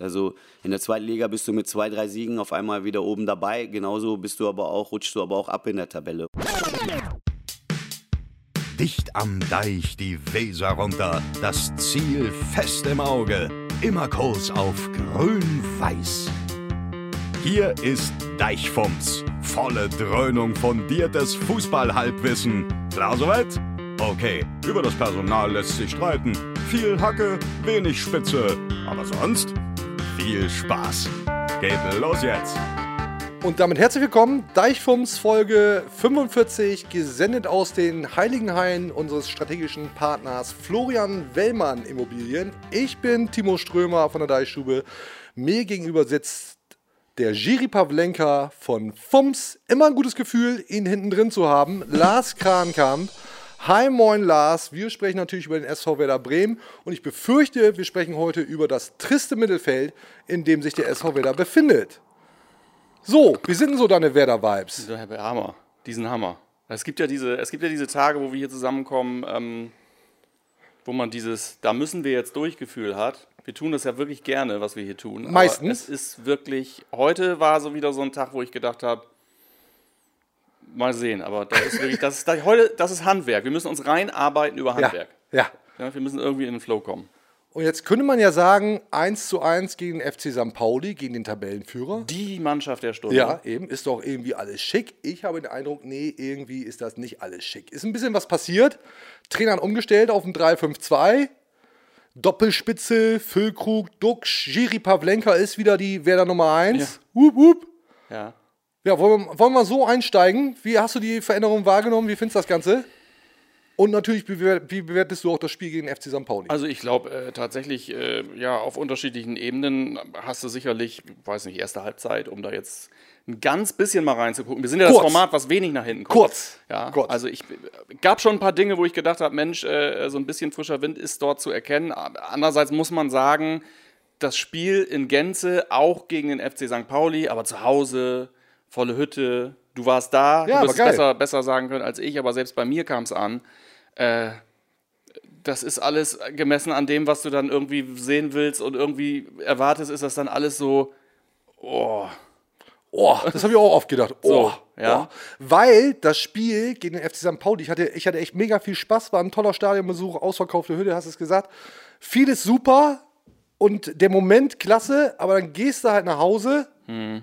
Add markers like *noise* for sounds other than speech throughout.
Also in der zweiten Liga bist du mit zwei, drei Siegen auf einmal wieder oben dabei. Genauso bist du aber auch, rutschst du aber auch ab in der Tabelle. Dicht am Deich die Weser runter, das Ziel fest im Auge, immer Kurs auf grün-weiß. Hier ist Deichfumms, volle Dröhnung fundiertes Fußballhalbwissen. Klar soweit? Okay, über das Personal lässt sich streiten. Viel Hacke, wenig Spitze, aber sonst viel Spaß. Geht los jetzt. Und damit herzlich willkommen, Deichfums Folge 45, gesendet aus den Heiligen Hain unseres strategischen Partners Florian Wellmann Immobilien. Ich bin Timo Strömer von der Deichstube. Mir gegenüber sitzt der Jiri Pavlenka von FUMS. Immer ein gutes Gefühl, ihn hinten drin zu haben. Lars Krankamp. Hi, moin Lars. Wir sprechen natürlich über den SV Werder Bremen und ich befürchte, wir sprechen heute über das triste Mittelfeld, in dem sich der SV Werder befindet. So, wie sind denn so deine Werder-Vibes? Dieser Hammer, diesen Hammer. Es gibt ja diese, es gibt ja diese Tage, wo wir hier zusammenkommen, ähm, wo man dieses, da müssen wir jetzt Durchgefühl hat. Wir tun das ja wirklich gerne, was wir hier tun. Meistens. Es ist wirklich, heute war so wieder so ein Tag, wo ich gedacht habe, mal sehen, aber das ist wirklich, das ist, heute, das ist Handwerk. Wir müssen uns reinarbeiten über Handwerk. Ja, ja. ja. Wir müssen irgendwie in den Flow kommen. Und jetzt könnte man ja sagen, 1 zu 1 gegen den FC St. Pauli, gegen den Tabellenführer. Die Mannschaft der Stunde. Ja, eben, ist doch irgendwie alles schick. Ich habe den Eindruck, nee, irgendwie ist das nicht alles schick. Ist ein bisschen was passiert. Trainer hat umgestellt auf ein 3-5-2. Doppelspitze, Füllkrug, Duxch, Jiri Pavlenka ist wieder die Werder Nummer 1. Ja. Wup, wup. Ja. Ja, wollen wir, wollen wir so einsteigen? Wie hast du die Veränderung wahrgenommen? Wie findest du das Ganze? Und natürlich, wie, bewer- wie bewertest du auch das Spiel gegen den FC St. Pauli? Also ich glaube äh, tatsächlich, äh, ja, auf unterschiedlichen Ebenen hast du sicherlich, weiß nicht, erste Halbzeit, um da jetzt ein ganz bisschen mal reinzugucken. Wir sind ja Kurz. das Format, was wenig nach hinten guckt. Kurz. Ja, Kurz. also ich gab schon ein paar Dinge, wo ich gedacht habe, Mensch, äh, so ein bisschen frischer Wind ist dort zu erkennen. Andererseits muss man sagen, das Spiel in Gänze, auch gegen den FC St. Pauli, aber zu Hause, volle Hütte, du warst da, Ja, du wirst es besser, besser sagen können als ich, aber selbst bei mir kam es an. Äh, das ist alles gemessen an dem, was du dann irgendwie sehen willst und irgendwie erwartest, ist das dann alles so, oh, Oh, das habe ich auch oft gedacht. Oh, So, ja. oh. Weil das Spiel gegen den FC St. Pauli, ich hatte, ich hatte echt mega viel Spaß, war ein toller Stadionbesuch, ausverkaufte Hütte, hast es gesagt. Vieles super und der Moment klasse, aber dann gehst du halt nach Hause Hm.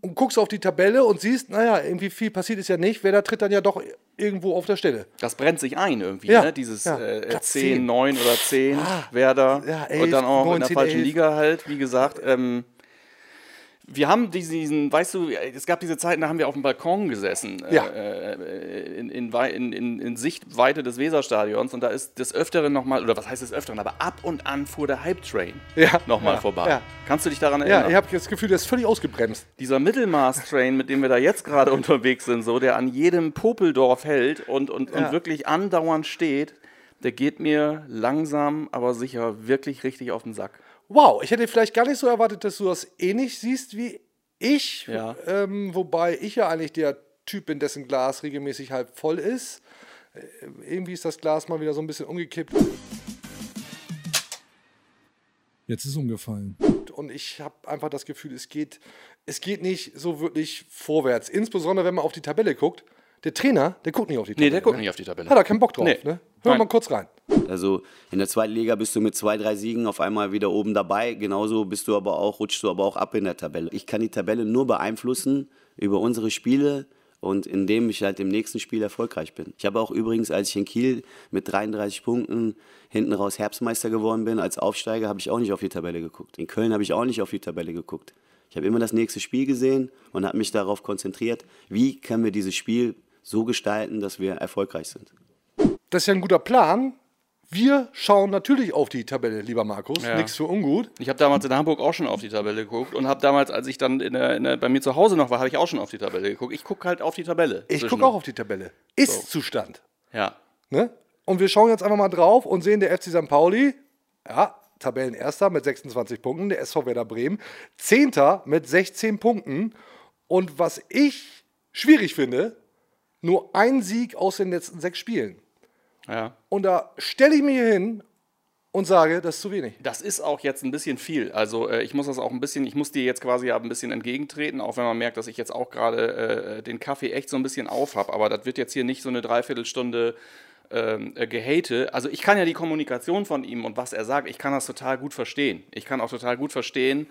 Und guckst auf die Tabelle und siehst, naja, irgendwie viel passiert ist ja nicht. Wer da tritt dann ja doch irgendwo auf der Stelle. das brennt sich ein irgendwie, Ja, ne? Dieses ja. äh, Platz 10, 10. 9 oder 10, Werder ja, und 11, dann auch in 19, der falschen 11. Liga halt, wie gesagt. Ähm, wir haben diesen, weißt du, es gab diese Zeiten, da haben wir auf dem Balkon gesessen, Ja. äh, in, in, in, in, Sichtweite des Weserstadions und da ist des Öfteren nochmal, oder was heißt des Öfteren, aber ab und an fuhr der Hype-Train Ja, nochmal ja, vorbei. ja. Kannst du dich daran erinnern? Ja, ich habe das Gefühl, der ist völlig ausgebremst. dieser Mittelmaß-Train, mit dem wir da jetzt gerade *laughs* unterwegs sind, so, der an jedem Popeldorf hält und, und, und wirklich andauernd steht, der geht mir langsam, aber sicher wirklich richtig auf den Sack. Wow, ich hätte vielleicht gar nicht so erwartet, dass du das ähnlich siehst wie ich. Ja. Ähm, wobei ich ja eigentlich der Typ bin, dessen Glas regelmäßig halb voll ist. Äh, irgendwie ist das Glas mal wieder so ein bisschen umgekippt. Jetzt ist umgefallen. Und ich habe einfach das Gefühl, es geht, es geht nicht so wirklich vorwärts. Insbesondere, wenn man auf die Tabelle guckt. Der Trainer, der guckt nicht auf die Tabelle. Nee, der guckt ne? nicht auf die Tabelle. Hat er keinen Bock drauf, Nee. ne? Hör Nein. mal kurz rein. Also in der zweiten Liga bist du mit zwei, drei Siegen auf einmal wieder oben dabei. Genauso bist du aber auch, rutschst du aber auch ab in der Tabelle. Ich kann die Tabelle nur beeinflussen über unsere Spiele und indem ich halt im nächsten Spiel erfolgreich bin. Ich habe auch übrigens, als ich in Kiel mit 33 Punkten hinten raus Herbstmeister geworden bin, als Aufsteiger, habe ich auch nicht auf die Tabelle geguckt. In Köln habe ich auch nicht auf die Tabelle geguckt. Ich habe immer das nächste Spiel gesehen und habe mich darauf konzentriert, wie können wir dieses Spiel so gestalten, dass wir erfolgreich sind. Das ist ja ein guter Plan. Wir schauen natürlich auf die Tabelle, lieber Markus. Ja. Nichts für ungut. Ich habe damals in Hamburg auch schon auf die Tabelle geguckt und habe damals, als ich dann in der, in der, bei mir zu Hause noch war, habe ich auch schon auf die Tabelle geguckt. Ich gucke halt auf die Tabelle. Ich gucke auch auf die Tabelle. Ist-Zustand. Ja. Ne? Und wir schauen jetzt einfach mal drauf und sehen, der FC St. Pauli, ja, Tabellenerster mit 26 Punkten, der SV Werder Bremen, Zehnter mit 16 Punkten. Und was ich schwierig finde, nur ein Sieg aus den letzten sechs Spielen. Ja. Und da stelle ich mich hier hin und sage, das ist zu wenig. Das ist auch jetzt ein bisschen viel. Also äh, ich muss das auch ein bisschen, ich muss dir jetzt quasi ja ein bisschen entgegentreten, auch wenn man merkt, dass ich jetzt auch gerade äh, den Kaffee echt so ein bisschen auf habe. Aber das wird jetzt hier nicht so eine Dreiviertelstunde ähm, äh, gehate. Also ich kann ja die Kommunikation von ihm und was er sagt, ich kann das total gut verstehen. Ich kann auch total gut verstehen,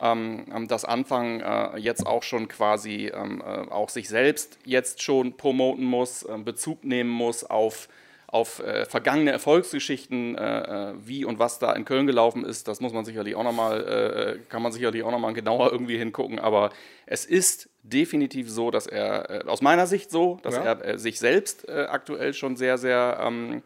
ähm, ähm dass Anfang äh, jetzt auch schon quasi ähm, äh, auch sich selbst jetzt schon promoten muss, äh, Bezug nehmen muss auf auf äh, vergangene Erfolgsgeschichten, äh, äh, wie und was da in Köln gelaufen ist, das muss man sicherlich auch nochmal, äh, kann man sicherlich auch nochmal genauer irgendwie hingucken. Aber es ist definitiv so, dass er, äh, aus meiner Sicht so, dass ja. er äh, sich selbst aktuell schon sehr, sehr, ähm,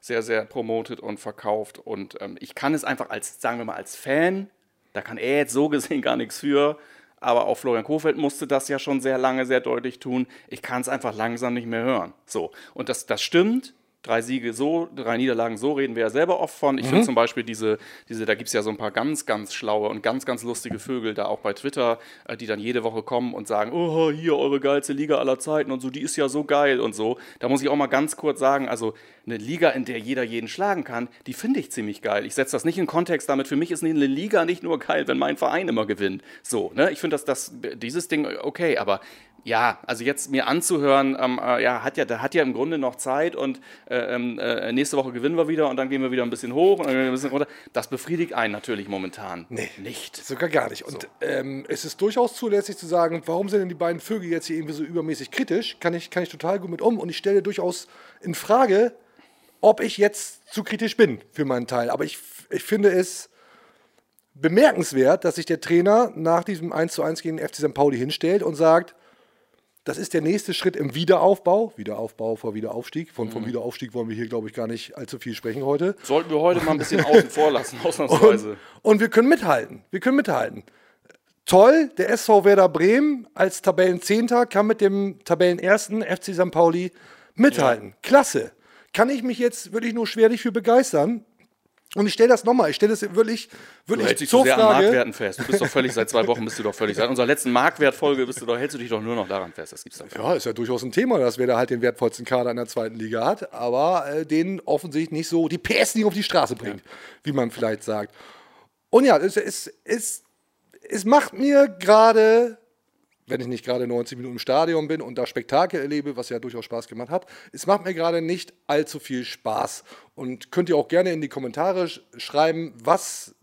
sehr, sehr promotet und verkauft. Und ähm, ich kann es einfach als, sagen wir mal, als Fan, da kann er jetzt so gesehen gar nichts für, aber auch Florian Kofeld musste das ja schon sehr lange, sehr deutlich tun. Ich kann es einfach langsam nicht mehr hören. So. Und das, das stimmt drei Siege so, drei Niederlagen so, reden wir ja selber oft von. Ich mhm. finde zum Beispiel diese, diese da gibt es ja so ein paar ganz, ganz schlaue und ganz, ganz lustige Vögel da auch bei Twitter, äh, die dann jede Woche kommen und sagen, oh, hier eure geilste Liga aller Zeiten und so, die ist ja so geil und so. Da muss ich auch mal ganz kurz sagen, also eine Liga, in der jeder jeden schlagen kann, die finde ich ziemlich geil. Ich setze das nicht in Kontext damit, für mich ist eine Liga nicht nur geil, wenn mein Verein immer gewinnt. So, ne? Ich finde das, das, dieses Ding okay, aber ja, also jetzt mir anzuhören, ähm, äh, ja, hat ja, da hat ja im Grunde noch Zeit und äh, ähm, äh, nächste Woche gewinnen wir wieder und dann gehen wir wieder ein bisschen hoch und dann gehen wir ein bisschen runter. Das befriedigt einen natürlich momentan nee, nicht. Sogar gar nicht. Und so. ähm, es ist durchaus zulässig zu sagen, warum sind denn die beiden Vögel jetzt hier irgendwie so übermäßig kritisch? Kann ich, kann ich total gut mit um und ich stelle durchaus in Frage, ob ich jetzt zu kritisch bin für meinen Teil. Aber ich, ich finde es bemerkenswert, dass sich der Trainer nach diesem 1:1 gegen den FC St. Pauli hinstellt und sagt, das ist der nächste Schritt im Wiederaufbau. Wiederaufbau vor Wiederaufstieg. Von, vom mhm. Wiederaufstieg wollen wir hier, glaube ich, gar nicht allzu viel sprechen heute. Sollten wir heute mal ein bisschen *laughs* außen vor lassen, ausnahmsweise. Und, und wir können mithalten. Wir können mithalten. Toll, der SV Werder Bremen als Tabellenzehnter kann mit dem Tabellenersten FC St. Pauli mithalten. Ja. Klasse. Kann ich mich jetzt wirklich nur schwerlich für begeistern. Und ich stelle das nochmal, ich stelle das wirklich, wirklich du hältst dich so sehr Frage. an Marktwerten fest. Du bist doch völlig, seit zwei Wochen bist du doch völlig, seit unserer letzten Marktwertfolge bist du doch, hältst du dich doch nur noch daran fest. Das gibt's doch Ja, ist ja durchaus ein Thema, dass wer da halt den wertvollsten Kader in der zweiten Liga hat, aber äh, den offensichtlich nicht so die PS nicht auf die Straße bringt, ja. wie man vielleicht sagt. Und ja, es, es, es, es macht mir gerade wenn ich nicht gerade 90 Minuten im Stadion bin und da Spektakel erlebe, was ja durchaus Spaß gemacht hat. Es macht mir gerade nicht allzu viel Spaß. Und könnt ihr auch gerne in die Kommentare schreiben, was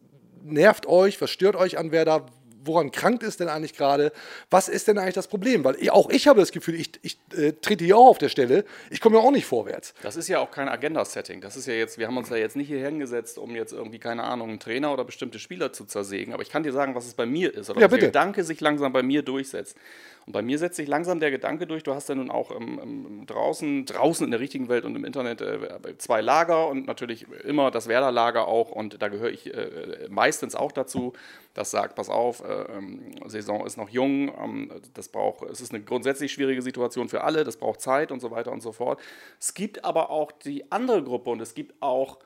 nervt euch, was stört euch an Werder, woran krankt ist denn eigentlich gerade? Was ist denn eigentlich das Problem? Weil auch ich habe das Gefühl, ich, ich äh, trete hier auch auf der Stelle, ich komme ja auch nicht vorwärts. Das ist ja auch kein Agenda-Setting. Das ist ja jetzt, wir haben uns ja jetzt nicht hier hingesetzt, um jetzt irgendwie, keine Ahnung, einen Trainer oder bestimmte Spieler zu zersägen. Aber ich kann dir sagen, was es bei mir ist oder ja, der Gedanke sich langsam bei mir durchsetzt. Und bei mir setzt sich langsam der Gedanke durch, du hast ja nun auch ähm, ähm, draußen, draußen in der richtigen Welt und im Internet äh, zwei Lager und natürlich immer das Werder-Lager auch und da gehöre ich äh, meistens auch dazu, das sagt, pass auf, äh, ähm, Saison ist noch jung, ähm, das braucht, es ist eine grundsätzlich schwierige Situation für alle, das braucht Zeit und so weiter und so fort. Es gibt aber auch die andere Gruppe und es gibt auch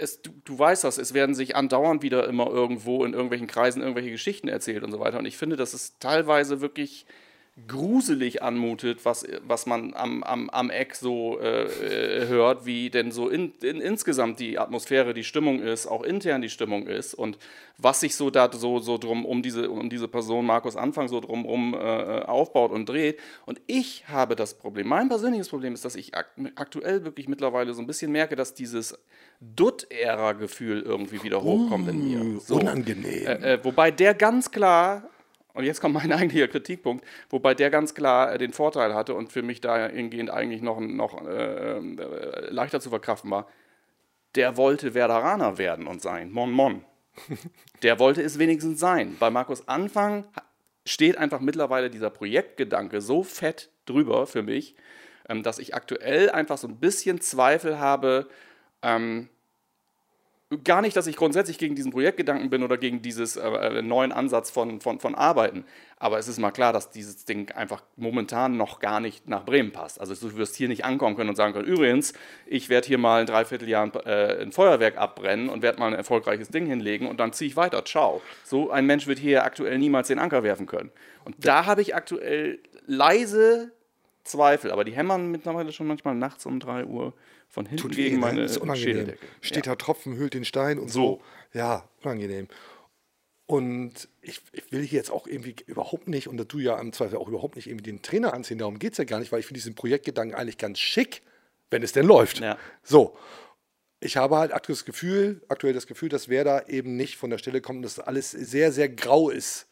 es, du, du, weißt das, es werden sich andauernd wieder immer irgendwo in irgendwelchen Kreisen irgendwelche Geschichten erzählt und so weiter. Und ich finde, dass es teilweise wirklich gruselig anmutet, was, was man am, am, am Eck so äh, äh, hört, wie denn so in, in, insgesamt die Atmosphäre, die Stimmung ist, auch intern die Stimmung ist und was sich so da so, so drum um diese, um diese Person Markus Anfang so drumherum äh, aufbaut und dreht. Und ich habe das Problem, mein persönliches Problem ist, dass ich aktuell wirklich mittlerweile so ein bisschen merke, dass dieses Dutt-Ära-Gefühl irgendwie wieder hochkommt uh, in mir. Uh, so. Unangenehm. Äh, äh, wobei der ganz klar, und jetzt kommt mein *laughs* eigentlicher Kritikpunkt, wobei der ganz klar äh, den Vorteil hatte und für mich dahingehend eigentlich noch, noch äh, äh, leichter zu verkraften war, der wollte Werderaner werden und sein. Mon Mon. *laughs* der wollte es wenigstens sein. Bei Markus Anfang steht einfach mittlerweile dieser Projektgedanke so fett drüber für mich, ähm, dass ich aktuell einfach so ein bisschen Zweifel habe, ähm, gar nicht, dass ich grundsätzlich gegen diesen Projektgedanken bin oder gegen diesen äh, äh, neuen Ansatz von, von, von Arbeiten. Aber es ist mal klar, dass dieses Ding einfach momentan noch gar nicht nach Bremen passt. Also du wirst hier nicht ankommen können und sagen können, übrigens, ich werde hier mal ein Dreivierteljahr ein, äh, ein Feuerwerk abbrennen und werde mal ein erfolgreiches Ding hinlegen und dann ziehe ich weiter. Ciao. So ein Mensch wird hier aktuell niemals den Anker werfen können. Und da habe ich aktuell leise Zweifel, aber die hämmern mittlerweile schon manchmal nachts um 3 Uhr von hinten Tut gegen weh, ne? meine ist unangenehm. Schädeldecke. Steht ja. da Tropfen, hüllt den Stein und so. So. Ja, unangenehm. Und ich, ich will hier jetzt auch irgendwie überhaupt nicht, und du ja im Zweifel auch überhaupt nicht irgendwie den Trainer anziehen, darum geht es ja gar nicht, weil ich finde diesen Projektgedanken eigentlich ganz schick, wenn es denn läuft. Ja. So. Ich habe halt aktuell das Gefühl, aktuell das Gefühl, dass Werder eben nicht von der Stelle kommt dass alles sehr, sehr grau ist,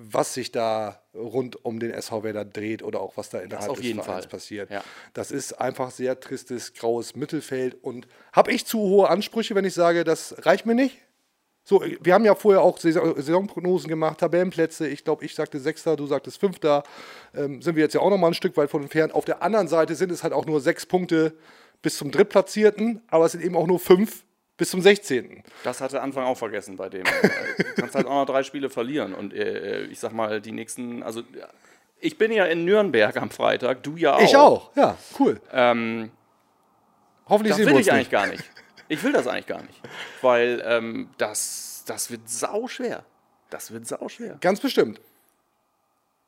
was sich da rund um den SV Werder dreht oder auch was da innerhalb auf des jeden Vereins Fall. passiert. Ja. Das ist einfach sehr tristes, graues Mittelfeld. Und habe ich zu hohe Ansprüche, wenn ich sage, das reicht mir nicht? So, wir haben ja vorher auch Saison Saisonprognosen gemacht, Tabellenplätze. Ich glaube, ich sagte Sechster, du sagtest Fünfter. Ähm, sind wir jetzt ja auch noch mal ein Stück weit von entfernt. Auf der anderen Seite sind es halt auch nur sechs Punkte bis zum Drittplatzierten, aber es sind eben auch nur fünf bis zum 16. Das hatte Anfang auch vergessen bei dem. Äh, du kannst halt auch noch drei Spiele verlieren. Und äh, ich sag mal, die nächsten, also ich bin ja in Nürnberg am Freitag, du ja auch. Ich auch, ja, cool. Ähm, Hoffentlich das will ich uns eigentlich nicht. gar nicht. Ich will das eigentlich gar nicht. Weil ähm, das, das wird sau schwer. Das wird sau schwer. Ganz bestimmt.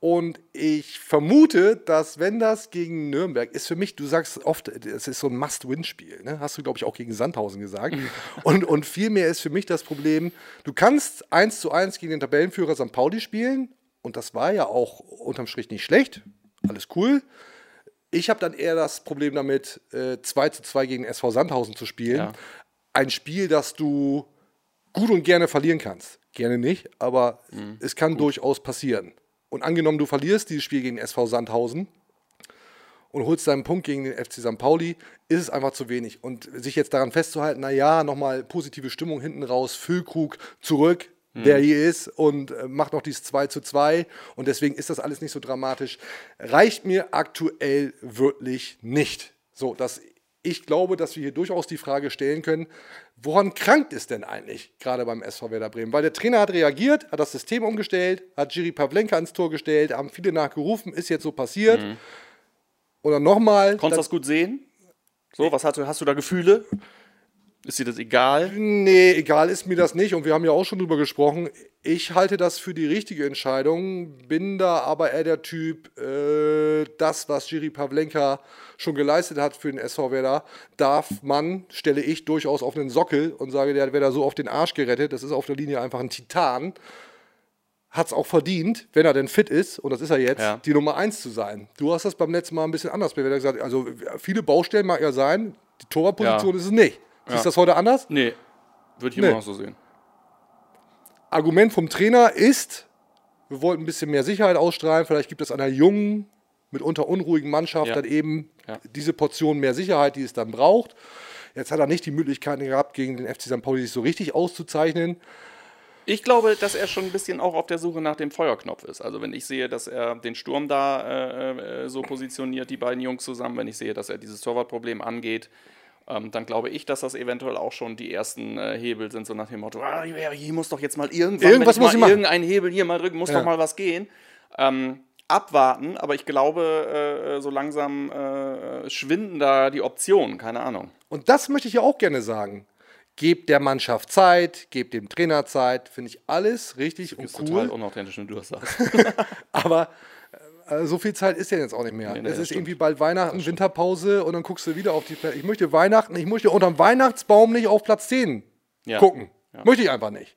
Und ich vermute, dass wenn das gegen Nürnberg ist, für mich, du sagst oft, es ist so ein Must-Win-Spiel. Ne? Hast du, glaube ich, auch gegen Sandhausen gesagt. *laughs* und, und vielmehr ist für mich das Problem, du kannst 1 zu 1 gegen den Tabellenführer St. Pauli spielen. Und das war ja auch unterm Strich nicht schlecht. Alles cool. Ich habe dann eher das Problem damit, äh, 2 zu 2 gegen SV Sandhausen zu spielen. Ja. Ein Spiel, das du gut und gerne verlieren kannst. Gerne nicht, aber es kann durchaus passieren. Und angenommen, du verlierst dieses Spiel gegen SV Sandhausen und holst deinen Punkt gegen den FC St. Pauli, ist es einfach zu wenig. Und sich jetzt daran festzuhalten, naja, nochmal positive Stimmung hinten raus, Füllkrug zurück, der hier ist und äh, macht noch dieses 2 zu 2 und deswegen ist das alles nicht so dramatisch, reicht mir aktuell wirklich nicht. So, dass ich glaube, dass wir hier durchaus die Frage stellen können, woran krankt es denn eigentlich, gerade beim SV Werder Bremen? Weil der Trainer hat reagiert, hat das System umgestellt, hat Jiri Pavlenka ins Tor gestellt, haben viele nachgerufen, ist jetzt so passiert. Und dann nochmal. Konntest du das gut sehen? So, was hast du, hast du da Gefühle? Ist dir das egal? Nee, egal ist mir das nicht. Und wir haben ja auch schon drüber gesprochen. Ich halte das für die richtige Entscheidung, bin da aber eher der Typ, äh, das, was Jiri Pavlenka schon geleistet hat für den SV Werder, darf man, stelle ich durchaus auf einen Sockel und sage, der hat Werder so auf den Arsch gerettet. Das ist auf der Linie einfach ein Titan. Hat es auch verdient, wenn er denn fit ist, und das ist er jetzt, Ja. die Nummer 1 zu sein. Du hast das beim letzten Mal ein bisschen anders bei Werder gesagt. Also viele Baustellen mag ja sein, die Torwartposition Ja. ist es nicht. Siehst du Ja. das heute anders? Nee, würde ich Nee. immer noch so sehen. Argument vom Trainer ist, wir wollten ein bisschen mehr Sicherheit ausstrahlen. Vielleicht gibt es einer jungen, mitunter unruhigen Mannschaft Ja. dann eben Ja. diese Portion mehr Sicherheit, die es dann braucht. Jetzt hat er nicht die Möglichkeit gehabt, gegen den FC St. Pauli sich so richtig auszuzeichnen. Ich glaube, dass er schon ein bisschen auch auf der Suche nach dem Feuerknopf ist. Also wenn ich sehe, dass er den Sturm da äh, äh, so positioniert, die beiden Jungs zusammen, wenn ich sehe, dass er dieses Torwartproblem angeht, ähm, dann glaube ich, dass das eventuell auch schon die ersten äh, Hebel sind, so nach dem Motto, ah, hier muss doch jetzt mal irgendwann, Irgendwas muss ich ich mal machen. irgendeinen Hebel hier mal drücken, muss Ja. doch mal was gehen. Ähm, abwarten, aber ich glaube, äh, so langsam äh, schwinden da die Optionen, keine Ahnung. Und das möchte ich ja auch gerne sagen. Gebt der Mannschaft Zeit, gebt dem Trainer Zeit, finde ich alles richtig und Ist cool. total unauthentisch, wenn du das sagst. *laughs* Aber äh, so viel Zeit ist ja jetzt auch nicht mehr. Nee, nee, es ist stimmt. irgendwie bald Weihnachten, Winterpause und dann guckst du wieder auf die. Pla- Ich möchte Weihnachten, ich möchte unterm Weihnachtsbaum nicht auf Platz 10 Ja. gucken. Möchte ich einfach nicht.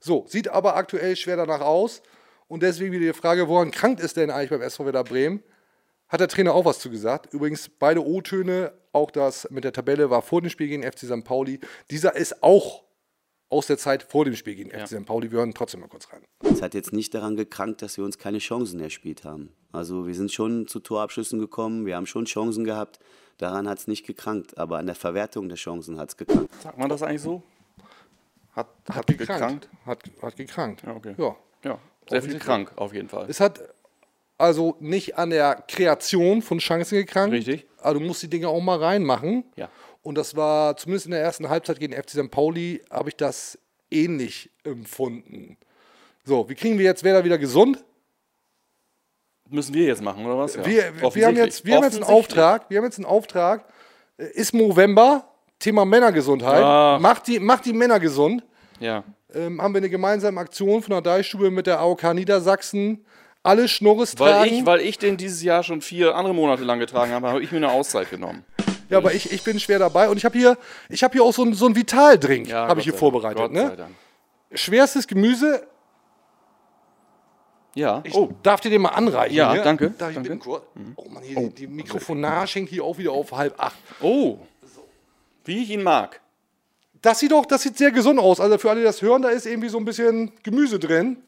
So, sieht aber aktuell schwer danach aus. Und deswegen wieder die Frage, woran krankt ist denn eigentlich beim SV Werder Bremen? Hat der Trainer auch was zu gesagt? Übrigens, beide O-Töne, auch das mit der Tabelle war vor dem Spiel gegen FC St. Pauli. Dieser ist auch aus der Zeit vor dem Spiel gegen FC St. Pauli. Wir hören trotzdem mal kurz rein. Es hat jetzt nicht daran gekrankt, dass wir uns keine Chancen erspielt haben. Also wir sind schon zu Torabschlüssen gekommen, wir haben schon Chancen gehabt. Daran hat es nicht gekrankt, aber an der Verwertung der Chancen hat es gekrankt. Sagt man das eigentlich so? Hat, hat, Hat gekrankt? gekrankt. Hat, hat gekrankt. Ja, okay. Ja. Ja, sehr viel krank auf jeden Fall. Es hat also nicht an der Kreation von Chancen gekrankt. Richtig. Aber du musst die Dinge auch mal reinmachen. Ja. Und das war zumindest in der ersten Halbzeit gegen FC St. Pauli, habe ich das ähnlich empfunden. So, wie kriegen wir jetzt Werder wieder gesund? Müssen wir jetzt machen, oder was? Ja. Wir, wir, haben jetzt, wir haben jetzt einen. Auftrag. Wir haben jetzt einen Auftrag. Äh, Ist November, Thema Männergesundheit. Ach. Macht die, macht die Männer gesund. Ja. Ähm, haben wir eine gemeinsame Aktion von der Deichstube mit der AOK Niedersachsen. Alle Schnurres Weil tragen. ich, weil ich den dieses Jahr schon vier andere Monate lang getragen habe, habe ich mir eine Auszeit genommen. Ja, aber ich, ich bin schwer dabei und ich habe hier, ich hab hier auch so einen so Vitaldrink, Ja, habe ich hier vorbereitet. Gott sei Ne? Dank. Schwerstes Gemüse, Ja. ich oh, darf dir den mal anreichen. Ja, hier? danke, Darf ich danke. bitten kurz? Oh Mann, hier, die, die Mikrofonage hängt hier auch wieder auf halb acht. oh. Wie ich ihn mag. Das sieht doch, das sieht sehr gesund aus. Also für alle, die das hören, da ist irgendwie so ein bisschen Gemüse drin.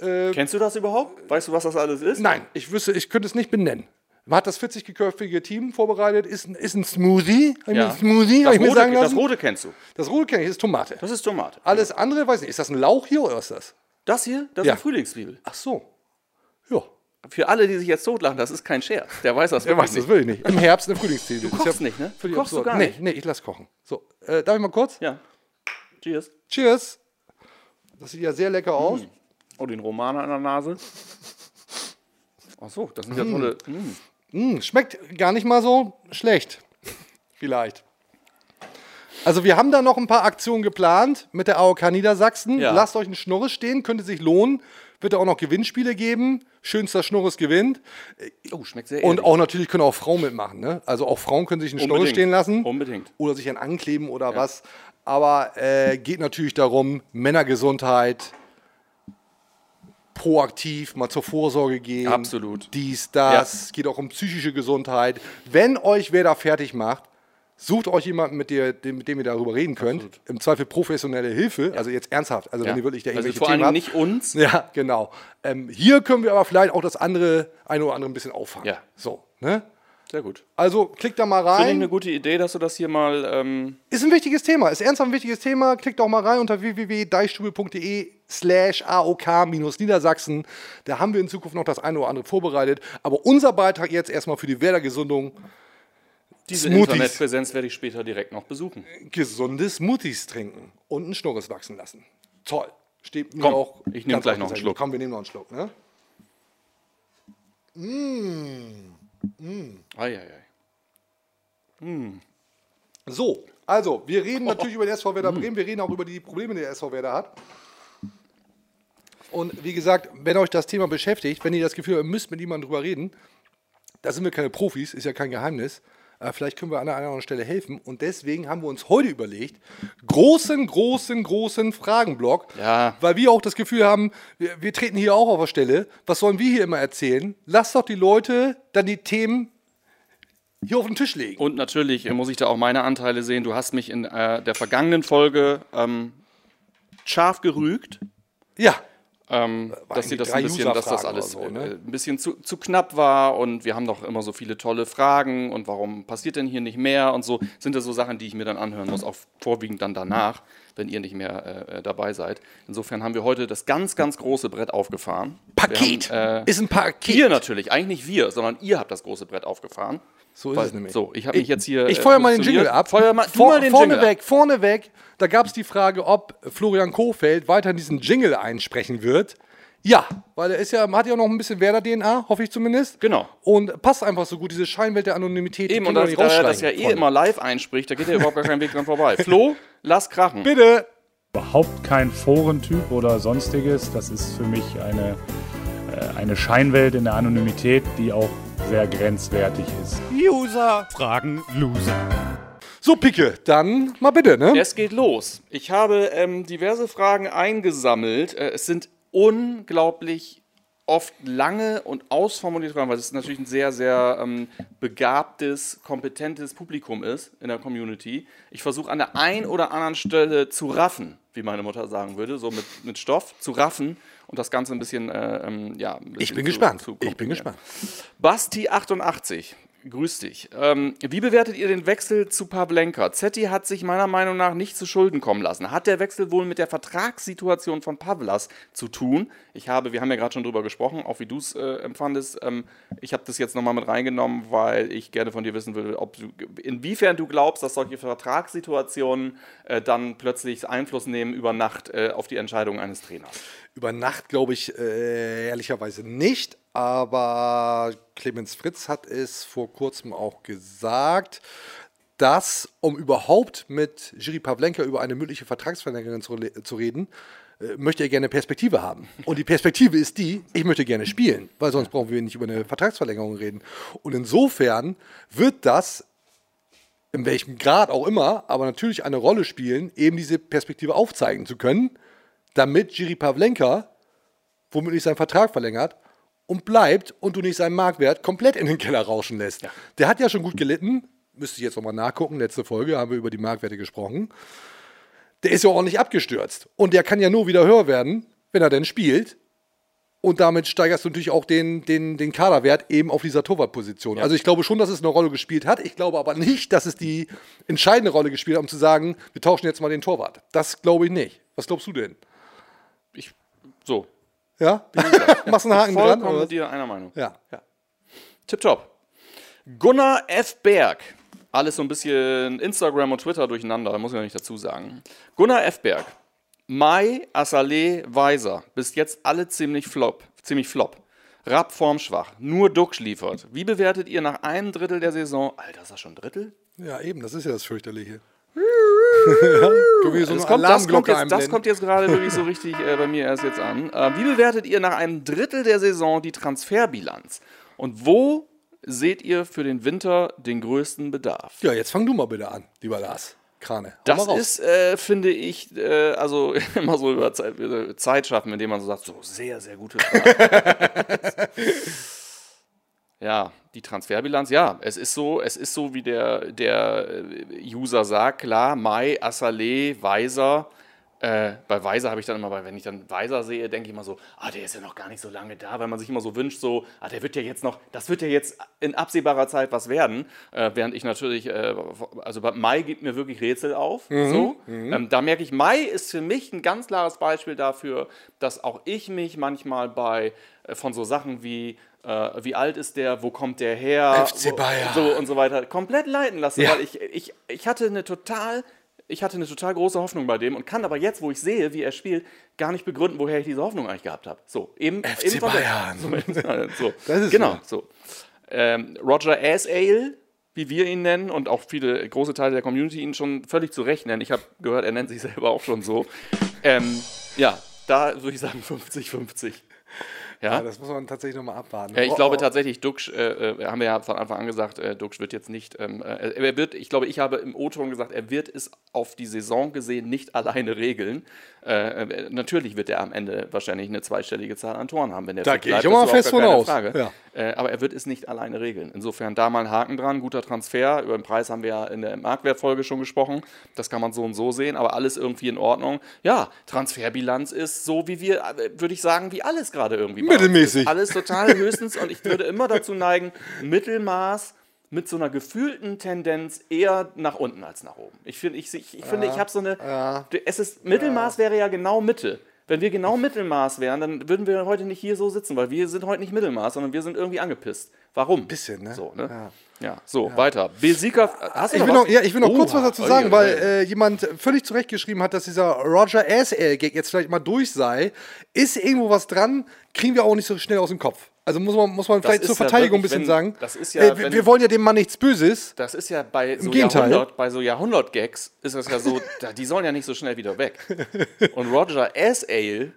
Kennst du das überhaupt? Weißt du, was das alles ist? Nein, ich wüsste, ich könnte es nicht benennen. Man hat das 40-köpfige Team vorbereitet, ist, ein- ist ein Smoothie. Ja. Smoothie, Das rote, das rote kennst du. Das rote kenne ich, das ist Tomate. Das ist Tomate. Alles andere, weiß nicht, ist das ein Lauch hier oder was ist das? Das hier, das Ja. ist Frühlingszwiebel. Ach so. Ja, Für alle, die sich jetzt totlachen, das ist kein Scherz. Der weiß das er weiß, wirklich das will ich nicht. Im Herbst eine Frühlingszwiebel. Du kochst nicht, ne? Kochst du absurd. gar nee, nicht? Nee, ich lass kochen. So, äh, darf ich mal kurz? Ja. Cheers. Cheers. Das sieht ja sehr lecker aus. Oh, den Romaner an der Nase. Ach so, das sind ja tolle. Mm. Mm, schmeckt gar nicht mal so schlecht. Vielleicht. Also wir haben da noch ein paar Aktionen geplant mit der AOK Niedersachsen. Ja. Lasst euch einen Schnurres stehen, könnte sich lohnen. Wird da auch noch Gewinnspiele geben. Schönster Schnurres gewinnt. Oh, schmeckt sehr Und ehrlich. auch natürlich können auch Frauen mitmachen. Ne? Also auch Frauen können sich einen Schnurres stehen lassen. Unbedingt. Oder sich einen ankleben oder was. Aber äh, geht natürlich darum, Männergesundheit, proaktiv mal zur Vorsorge gehen. Absolut. Dies, das. Geht auch um psychische Gesundheit. Wenn euch wer da fertig macht, sucht euch jemanden, mit, der, dem, mit dem ihr darüber reden könnt. Im Zweifel professionelle Hilfe. Also jetzt ernsthaft. Also Ja. wenn ihr wirklich da also irgendwelche vor allem Themen nicht uns. Ja, genau. Ähm, hier können wir aber vielleicht auch das andere, eine oder andere ein bisschen auffangen. Ja. So, ne? Sehr gut. Also klickt da mal Finde ich rein. eine gute Idee, dass du das hier mal. Ähm, Ist ein wichtiges Thema, ist ernsthaft ein wichtiges Thema. Klickt auch mal rein unter www.deichstube.de slash AOK-Niedersachsen. Da haben wir in Zukunft noch das eine oder andere vorbereitet. Aber unser Beitrag jetzt erstmal für die Werder-Gesundung, diese Smoothies. Internetpräsenz werde ich später direkt noch besuchen. gesunde Smoothies trinken und einen Schnurres wachsen lassen. Toll. Steht mir Komm, auch. ich nehm ganz gleich noch einen. Schluck. Komm, wir nehmen noch einen Schluck. Ne? Eieiei. So, also, wir reden Oh. natürlich über den SV. Werder Bremen, wir reden auch über die Probleme, die der SV Werder hat. Und wie gesagt, wenn euch das Thema beschäftigt, wenn ihr das Gefühl habt, ihr müsst mit jemandem drüber reden, da sind wir keine Profis, ist ja kein Geheimnis. Äh, vielleicht können wir an oder anderen Stelle helfen. Und deswegen haben wir uns heute überlegt, großen, großen, großen Fragenblock, Ja. weil wir auch das Gefühl haben, wir, wir treten hier auch auf der Stelle. Was sollen wir hier immer erzählen? Lasst doch die Leute dann die Themen hier auf den Tisch legen. Und natürlich äh, muss ich da auch meine Anteile sehen. Du hast mich in äh, der vergangenen Folge ähm, scharf gerügt. Ja. Ähm, dass irgendwie dir das ein bisschen, dass das alles so, ne? äh, ein bisschen zu, zu knapp war und wir haben doch immer so viele tolle Fragen und warum passiert denn hier nicht mehr und so sind das so Sachen, die ich mir dann anhören muss, auch vorwiegend dann danach, wenn ihr nicht mehr äh, dabei seid. Insofern haben wir heute das ganz, ganz große Brett aufgefahren. Paket. Haben, äh, ist ein Paket. ihr natürlich, eigentlich nicht wir, sondern ihr habt das große Brett aufgefahren. So ist Weil- es nämlich. So, ich habe mich jetzt hier. Ich äh, feuer mal den. Jingle ab. Feuer mal, Vor, mal den vorne Jingle weg, vorne weg. Da gab es die Frage, ob Florian Kohfeldt weiter diesen Jingle einsprechen wird. Ja, weil er ist ja, hat ja noch ein bisschen Werder-DNA, hoffe ich zumindest. Genau. Und passt einfach so gut, diese Scheinwelt der Anonymität. Eben, und das, nicht da er das rausstreichen, ja eh Freunde. immer live einspricht, da geht ja überhaupt gar kein Weg dran vorbei. *laughs* Flo, lass krachen. Bitte. überhaupt kein Forentyp oder sonstiges. Das ist für mich eine, äh, eine Scheinwelt in der Anonymität, die auch sehr grenzwertig ist. User fragen Loser. So, Picke, dann mal bitte, ne? Es geht los. Ich habe ähm, diverse Fragen eingesammelt. Äh, es sind unglaublich oft lange und ausformulierte Fragen, weil es natürlich ein sehr, sehr ähm, begabtes, kompetentes Publikum ist in der Community. Ich versuche an der einen oder anderen Stelle zu raffen, wie meine Mutter sagen würde, so mit, mit Stoff, zu raffen und das Ganze ein bisschen, äh, ähm, ja, ein bisschen Ich bin zu- gespannt. zu Ich bin gespannt. Basti88, grüß dich. Ähm, wie bewertet ihr den Wechsel zu Pavlenka? Zetti hat sich meiner Meinung nach nicht zu Schulden kommen lassen. Hat der Wechsel wohl mit der Vertragssituation von Pavlas zu tun? Ich habe, wir haben ja gerade schon drüber gesprochen, auch wie du es äh, empfandest. Ähm, ich habe das jetzt nochmal mit reingenommen, weil ich gerne von dir wissen will, ob du, inwiefern du glaubst, dass solche Vertragssituationen äh, dann plötzlich Einfluss nehmen über Nacht äh, auf die Entscheidung eines Trainers. Über Nacht glaube ich äh, ehrlicherweise nicht, aber Clemens Fritz hat es vor kurzem auch gesagt, dass, um überhaupt mit Jiri Pavlenka über eine mögliche Vertragsverlängerung zu, zu reden, äh, möchte er gerne Perspektive haben. Und die Perspektive ist die, ich möchte gerne spielen, weil sonst brauchen wir nicht über eine Vertragsverlängerung reden. Und insofern wird das in welchem Grad auch immer, aber natürlich eine Rolle spielen, eben diese Perspektive aufzeigen zu können, damit Jiri Pavlenka womöglich seinen Vertrag verlängert und bleibt und du nicht seinen Marktwert komplett in den Keller rauschen lässt. Der hat ja schon gut gelitten, müsste ich jetzt nochmal nachgucken, letzte Folge haben wir über die Marktwerte gesprochen. Der ist ja ordentlich abgestürzt und der kann ja nur wieder höher werden, wenn er denn spielt. Und damit steigerst du natürlich auch den, den, den Kaderwert eben auf dieser Torwartposition. Also ich glaube schon, dass es eine Rolle gespielt hat. Ich glaube aber nicht, dass es die entscheidende Rolle gespielt hat, um zu sagen, wir tauschen jetzt mal den Torwart. Das glaube ich nicht. Was glaubst du denn? Ich, so, *laughs* Ja? Machst einen Haken dran? vollkommen mit dir einer Meinung. Ja. Tipptopp. Gunnar F. Berg. Alles so ein bisschen Instagram und Twitter durcheinander, da muss ich ja nicht dazu sagen. Gunnar F. Berg. Mai, Assalé, Weiser. Bis jetzt alle ziemlich flop. Ziemlich flop. Rapp formschwach. Nur Duxch liefert. Wie bewertet ihr nach einem Drittel der Saison? Alter, ist das schon ein Drittel? ja, eben, das ist ja das Fürchterliche. Ja, so Das kommt, das, kommt jetzt, das kommt jetzt gerade wirklich so richtig äh, bei mir erst jetzt an. Äh, wie bewertet ihr nach einem Drittel der Saison die Transferbilanz? Und wo seht ihr für den Winter den größten Bedarf? Ja, jetzt fang du mal bitte an, lieber Lars. Krane. Das ist, äh, finde ich, äh, also *laughs* immer so über Zeit, äh, Zeit schaffen, indem man so sagt, so sehr, sehr gute Frage. *laughs* ja, die Transferbilanz, ja, es ist so, es ist so, wie der, der äh, User sagt, klar, Mai, Assalé, Weiser. Äh, bei Weiser habe ich dann immer, bei, wenn ich dann Weiser sehe, denke ich immer so, ah, der ist ja noch gar nicht so lange da, weil man sich immer so wünscht, so, ah, der wird ja jetzt noch, das wird ja jetzt in absehbarer Zeit was werden. Äh, während ich natürlich, äh, also bei Mai gibt mir wirklich Rätsel auf. So. Ähm, da merke ich, Mai ist für mich ein ganz klares Beispiel dafür, dass auch ich mich manchmal bei äh, von so Sachen wie äh, wie alt ist der, wo kommt der her, FC Bayern. so und so weiter, komplett leiten lasse, Ja. weil ich, ich, ich hatte eine total ich hatte eine total große Hoffnung bei dem und kann aber jetzt, wo ich sehe, wie er spielt, gar nicht begründen, woher ich diese Hoffnung eigentlich gehabt habe. So, eben, FC eben von der- Bayern. *laughs* So, *laughs* so. Das ist genau, so. so. Ähm, Roger Asale, wie wir ihn nennen und auch viele große Teile der Community ihn schon völlig zu Recht nennen. Ich habe gehört, er nennt sich selber auch schon so. Ähm, ja, da würde ich sagen 50-50. Ja, Ja, das muss man tatsächlich nochmal abwarten. ich Oh, glaube oh. tatsächlich, Duxch, äh, äh, haben wir ja von Anfang an gesagt, äh, Duxch wird jetzt nicht, ähm, äh, er wird, ich glaube, ich habe im O-Ton gesagt, er wird es auf die Saison gesehen nicht alleine regeln. Äh, äh, natürlich wird er am Ende wahrscheinlich eine zweistellige Zahl an Toren haben, wenn der Da gehe ich ist fest von aus. Ja. Äh, aber er wird es nicht alleine regeln. Insofern da mal einen Haken dran, guter Transfer. Über den Preis haben wir ja in der Marktwertfolge schon gesprochen. Das kann man so und so sehen, aber alles irgendwie in Ordnung. Ja, Transferbilanz ist so, wie wir, würde ich sagen, wie alles gerade irgendwie. Mittelmäßig. Alles total höchstens und ich würde immer dazu neigen, Mittelmaß mit so einer gefühlten Tendenz eher nach unten als nach oben. Ich, find, ich, ich, ich finde, ich habe so eine. Es ist, Mittelmaß wäre ja genau Mitte. Wenn wir genau Mittelmaß wären, dann würden wir heute nicht hier so sitzen, weil wir sind heute nicht Mittelmaß, sondern wir sind irgendwie angepisst. Warum? Bisschen, ne? So, ne? Ja, so, weiter. Besieger. Hast du Ich noch will, noch, ja, ich will noch kurz was Oha, dazu sagen, weil äh, jemand völlig zu Recht geschrieben hat, dass dieser Roger SL-Gag jetzt vielleicht mal durch sei. Ist irgendwo was dran, kriegen wir auch nicht so schnell aus dem Kopf. Also muss man, muss man vielleicht zur ja Verteidigung ein wirklich, bisschen wenn- sagen. das ist ja, äh, wir, wenn- wir wollen ja dem Mann nichts Böses. Das ist ja bei so, Gegenteil. Jahrhundert, bei so Jahrhundert-Gags ist das ja so, *laughs* die sollen ja nicht so schnell wieder weg. Und Roger S. Ale,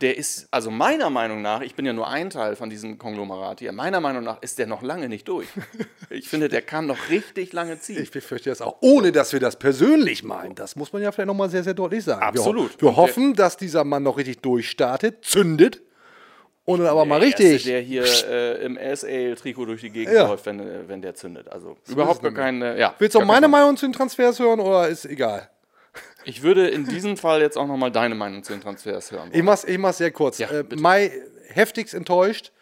der ist, also meiner Meinung nach, ich bin ja nur ein Teil von diesem Konglomerat hier, meiner Meinung nach ist der noch lange nicht durch. Ich finde, der kann noch richtig lange ziehen. Ich befürchte das auch, ohne dass wir das persönlich meinen. Das muss man ja vielleicht nochmal sehr, sehr deutlich sagen. Absolut. Wir, wir hoffen, dass dieser Mann noch richtig durchstartet, zündet und dann aber mal richtig. Erste, der hier äh, im S-Ale-Trikot durch die Gegend Ja. läuft, wenn, äh, wenn der zündet. Also überhaupt gar keine. Ja, Willst du auch meine Meinung zu den Transfers hören oder ist egal? Ich würde in diesem Fall jetzt auch nochmal deine Meinung zu den Transfers hören. Ich mach's, ich mach's sehr kurz. Ja, äh. Mai heftigst enttäuscht.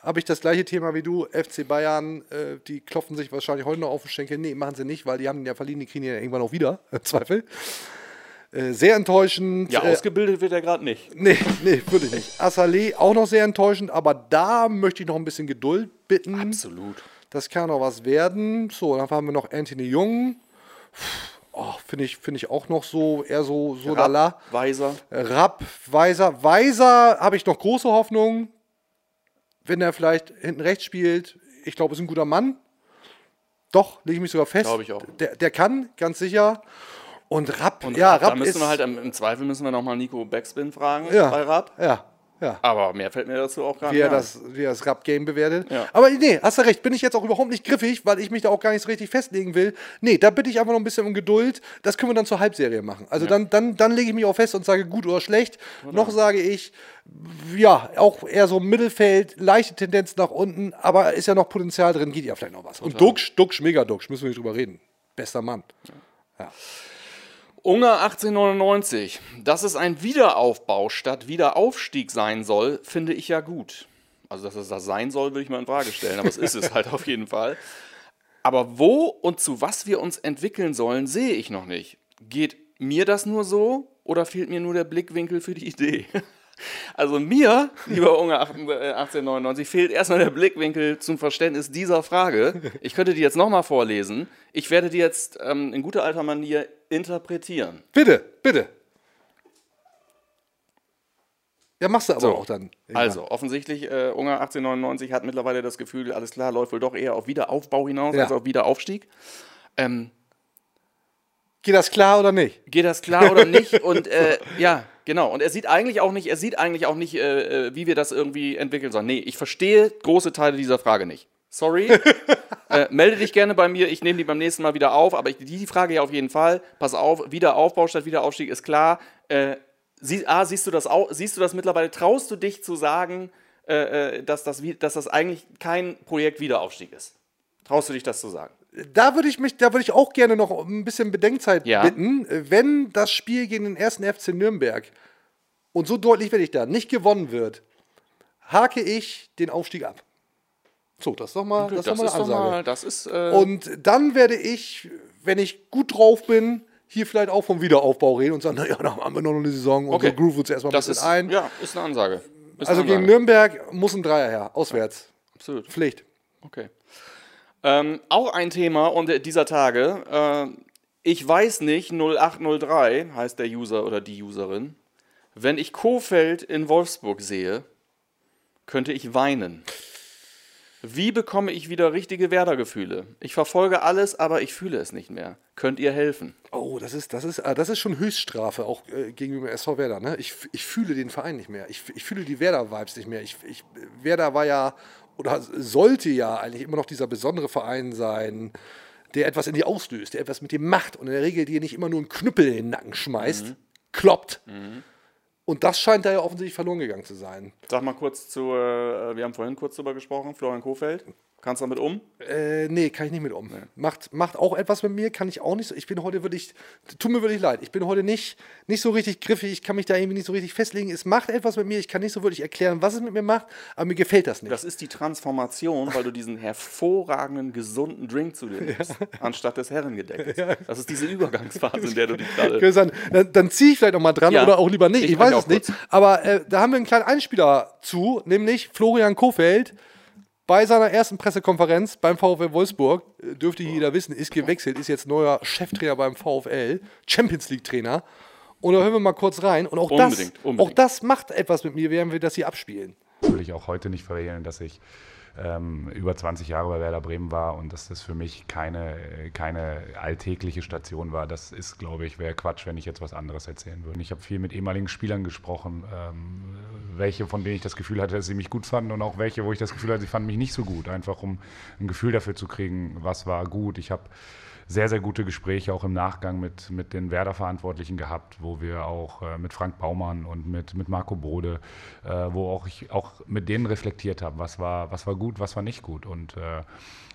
Habe ich das gleiche Thema wie du. FC Bayern, äh, die klopfen sich wahrscheinlich heute noch auf den Schenkel. Nee, machen sie nicht, weil die haben ja verliehen, die kriegen ja irgendwann auch wieder. Im *laughs* Zweifel. Äh, sehr enttäuschend. Ja, äh, ausgebildet wird er gerade nicht. *laughs* nee, nee, wirklich nicht. Assalé auch noch sehr enttäuschend, aber da möchte ich noch ein bisschen Geduld bitten. Absolut. Das kann noch was werden. So, dann haben wir noch Anthony Jung. Oh, Finde ich, find ich auch noch so, eher so, so lala. Weiser. Rapp, Weiser. Weiser habe ich noch große Hoffnung, wenn er vielleicht hinten rechts spielt. Ich glaube, ist ein guter Mann. Doch, lege ich mich sogar fest. Glaube ich auch. Der, der kann, ganz sicher. Und Rapp, Und ja, Rapp, da Rapp müssen ist. wir halt, im, Zweifel müssen wir nochmal Nico Backspin fragen ja, bei Rapp. Ja. Ja. Aber mehr fällt mir dazu auch gar wie nicht er das, wie er das Rap-Game bewertet. Ja. Aber nee, hast du recht, bin ich jetzt auch überhaupt nicht griffig, weil ich mich da auch gar nicht so richtig festlegen will. Nee, da bitte ich einfach noch ein bisschen um Geduld. Das können wir dann zur Halbserie machen. Also dann, dann, dann lege ich mich auch fest und sage gut oder schlecht. Noch sage ich, ja, auch eher so im Mittelfeld, leichte Tendenz nach unten, aber ist ja noch Potenzial drin, geht ja vielleicht noch was. Und Duxch, Duxch, mega Duxch, müssen wir nicht drüber reden. Bester Mann. Ungar 1899, dass es ein Wiederaufbau statt Wiederaufstieg sein soll, finde ich ja gut. Also, dass es das sein soll, will ich mal in Frage stellen, aber es ist es halt *laughs* auf jeden Fall. Aber wo und zu was wir uns entwickeln sollen, sehe ich noch nicht. Geht mir das nur so oder fehlt mir nur der Blickwinkel für die Idee? *laughs* Also mir, lieber Ungar 1899, fehlt erstmal der Blickwinkel zum Verständnis dieser Frage. Ich könnte die jetzt nochmal vorlesen. Ich werde die jetzt ähm, in guter alter Manier interpretieren. Bitte, bitte. Ja, machst du aber So, auch dann. Also, offensichtlich, äh, Ungar 1899 hat mittlerweile das Gefühl, alles klar, läuft wohl doch eher auf Wiederaufbau hinaus Ja. als auf Wiederaufstieg. Ähm, Geht das klar oder nicht? geht das klar oder nicht? Und äh, ja, genau. Und er sieht eigentlich auch nicht, er sieht eigentlich auch nicht, äh, äh, wie wir das irgendwie entwickeln sollen. Nee, ich verstehe große Teile dieser Frage nicht. Sorry. *laughs* äh, melde dich gerne bei mir, ich nehme die beim nächsten Mal wieder auf, aber ich, die, Frage ja auf jeden Fall. Pass auf, Wiederaufbau statt Wiederaufstieg ist klar. Äh, sie, A, siehst du das auch, siehst du das mittlerweile, traust du dich zu sagen, äh, äh, dass, das, dass das eigentlich kein Projekt Wiederaufstieg ist? Traust du dich das zu sagen? Da würde ich mich, da würde ich auch gerne noch ein bisschen Bedenkzeit Ja. bitten. Wenn das Spiel gegen den ersten FC Nürnberg und so deutlich werde ich da nicht gewonnen wird, hake ich den Aufstieg ab. So, das ist doch mal, das ist doch mal eine Ansage. mal, das ist, äh, Und dann werde ich, wenn ich gut drauf bin, hier vielleicht auch vom Wiederaufbau reden und sagen, naja, da haben wir noch eine Saison und Okay. so groove uns erstmal ein das bisschen ist, ein. ja, ist eine Ansage. Ist also eine gegen Ansage. Nürnberg muss ein Dreier her, auswärts. Absolut. Pflicht. Okay. Ähm, auch ein Thema und äh, dieser Tage. Äh, ich weiß nicht, 0803 heißt der User oder die Userin. Wenn ich Kofeld in Wolfsburg sehe, könnte ich weinen. Wie bekomme ich wieder richtige Werder-Gefühle? Ich verfolge alles, aber ich fühle es nicht mehr. Könnt ihr helfen? Oh, das ist, das ist, ah, das ist schon Höchststrafe, auch äh, gegenüber SV Werder. Ne? Ich, ich fühle den Verein nicht mehr. Ich, ich fühle die Werder-Vibes nicht mehr. Ich, ich, Werder war ja, oder sollte ja eigentlich immer noch dieser besondere Verein sein, der etwas in dir auslöst, der etwas mit dir macht und in der Regel dir nicht immer nur einen Knüppel in den Nacken schmeißt, kloppt. Und das scheint da ja offensichtlich verloren gegangen zu sein. Sag mal kurz zu, äh, wir haben vorhin kurz drüber gesprochen, Florian Kofeld. Kannst du damit um? Äh, nee, kann ich nicht mit um. Macht, macht auch etwas mit mir, kann ich auch nicht so. Ich bin heute wirklich, tut mir wirklich leid, ich bin heute nicht, nicht so richtig griffig, ich kann mich da irgendwie nicht so richtig festlegen. Es macht etwas mit mir, ich kann nicht so wirklich erklären, was es mit mir macht, aber mir gefällt das nicht. Das ist die Transformation, weil du diesen hervorragenden, gesunden Drink zu dir nimmst, *laughs* anstatt des Herrengedeckels. Das ist diese Übergangsphase, in der du dich gerade. *laughs* Dann, dann ziehe ich vielleicht noch mal dran Ja. oder auch lieber nicht, Ich ich, weiß es nicht. kurz. Aber äh, da haben wir einen kleinen Einspieler zu, nämlich Florian Kofeld. Bei seiner ersten Pressekonferenz beim VfL Wolfsburg, äh, dürfte jeder wissen, ist gewechselt, ist jetzt neuer Cheftrainer beim VfL, Champions League Trainer. Und da hören wir mal kurz rein. Und auch, Unbedingt, das, unbedingt. auch das macht etwas mit mir, während wir das hier abspielen. will ich auch heute nicht verhehlen, dass ich ähm, über 20 Jahre bei Werder Bremen war und dass das für mich keine, keine alltägliche Station war. Das ist, glaube ich, wäre Quatsch, wenn ich jetzt was anderes erzählen würde. Ich habe viel mit ehemaligen Spielern gesprochen, ähm, welche, von denen ich das Gefühl hatte, dass sie mich gut fanden und auch welche, wo ich das Gefühl hatte, sie fanden mich nicht so gut. Einfach um ein Gefühl dafür zu kriegen, was war gut. Ich habe sehr, sehr gute Gespräche auch im Nachgang mit, mit den Werder-Verantwortlichen gehabt, wo wir auch äh, mit Frank Baumann und mit, mit Marco Bode, äh, wo auch ich auch mit denen reflektiert habe, was war, was war gut, was war nicht gut. Und äh,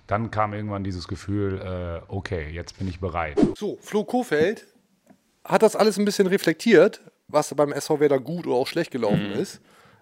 dann kam irgendwann dieses Gefühl, äh, okay, jetzt bin ich bereit. So, Flo Kofeld hat das alles ein bisschen reflektiert, was beim SV Werder gut oder auch schlecht gelaufen ist.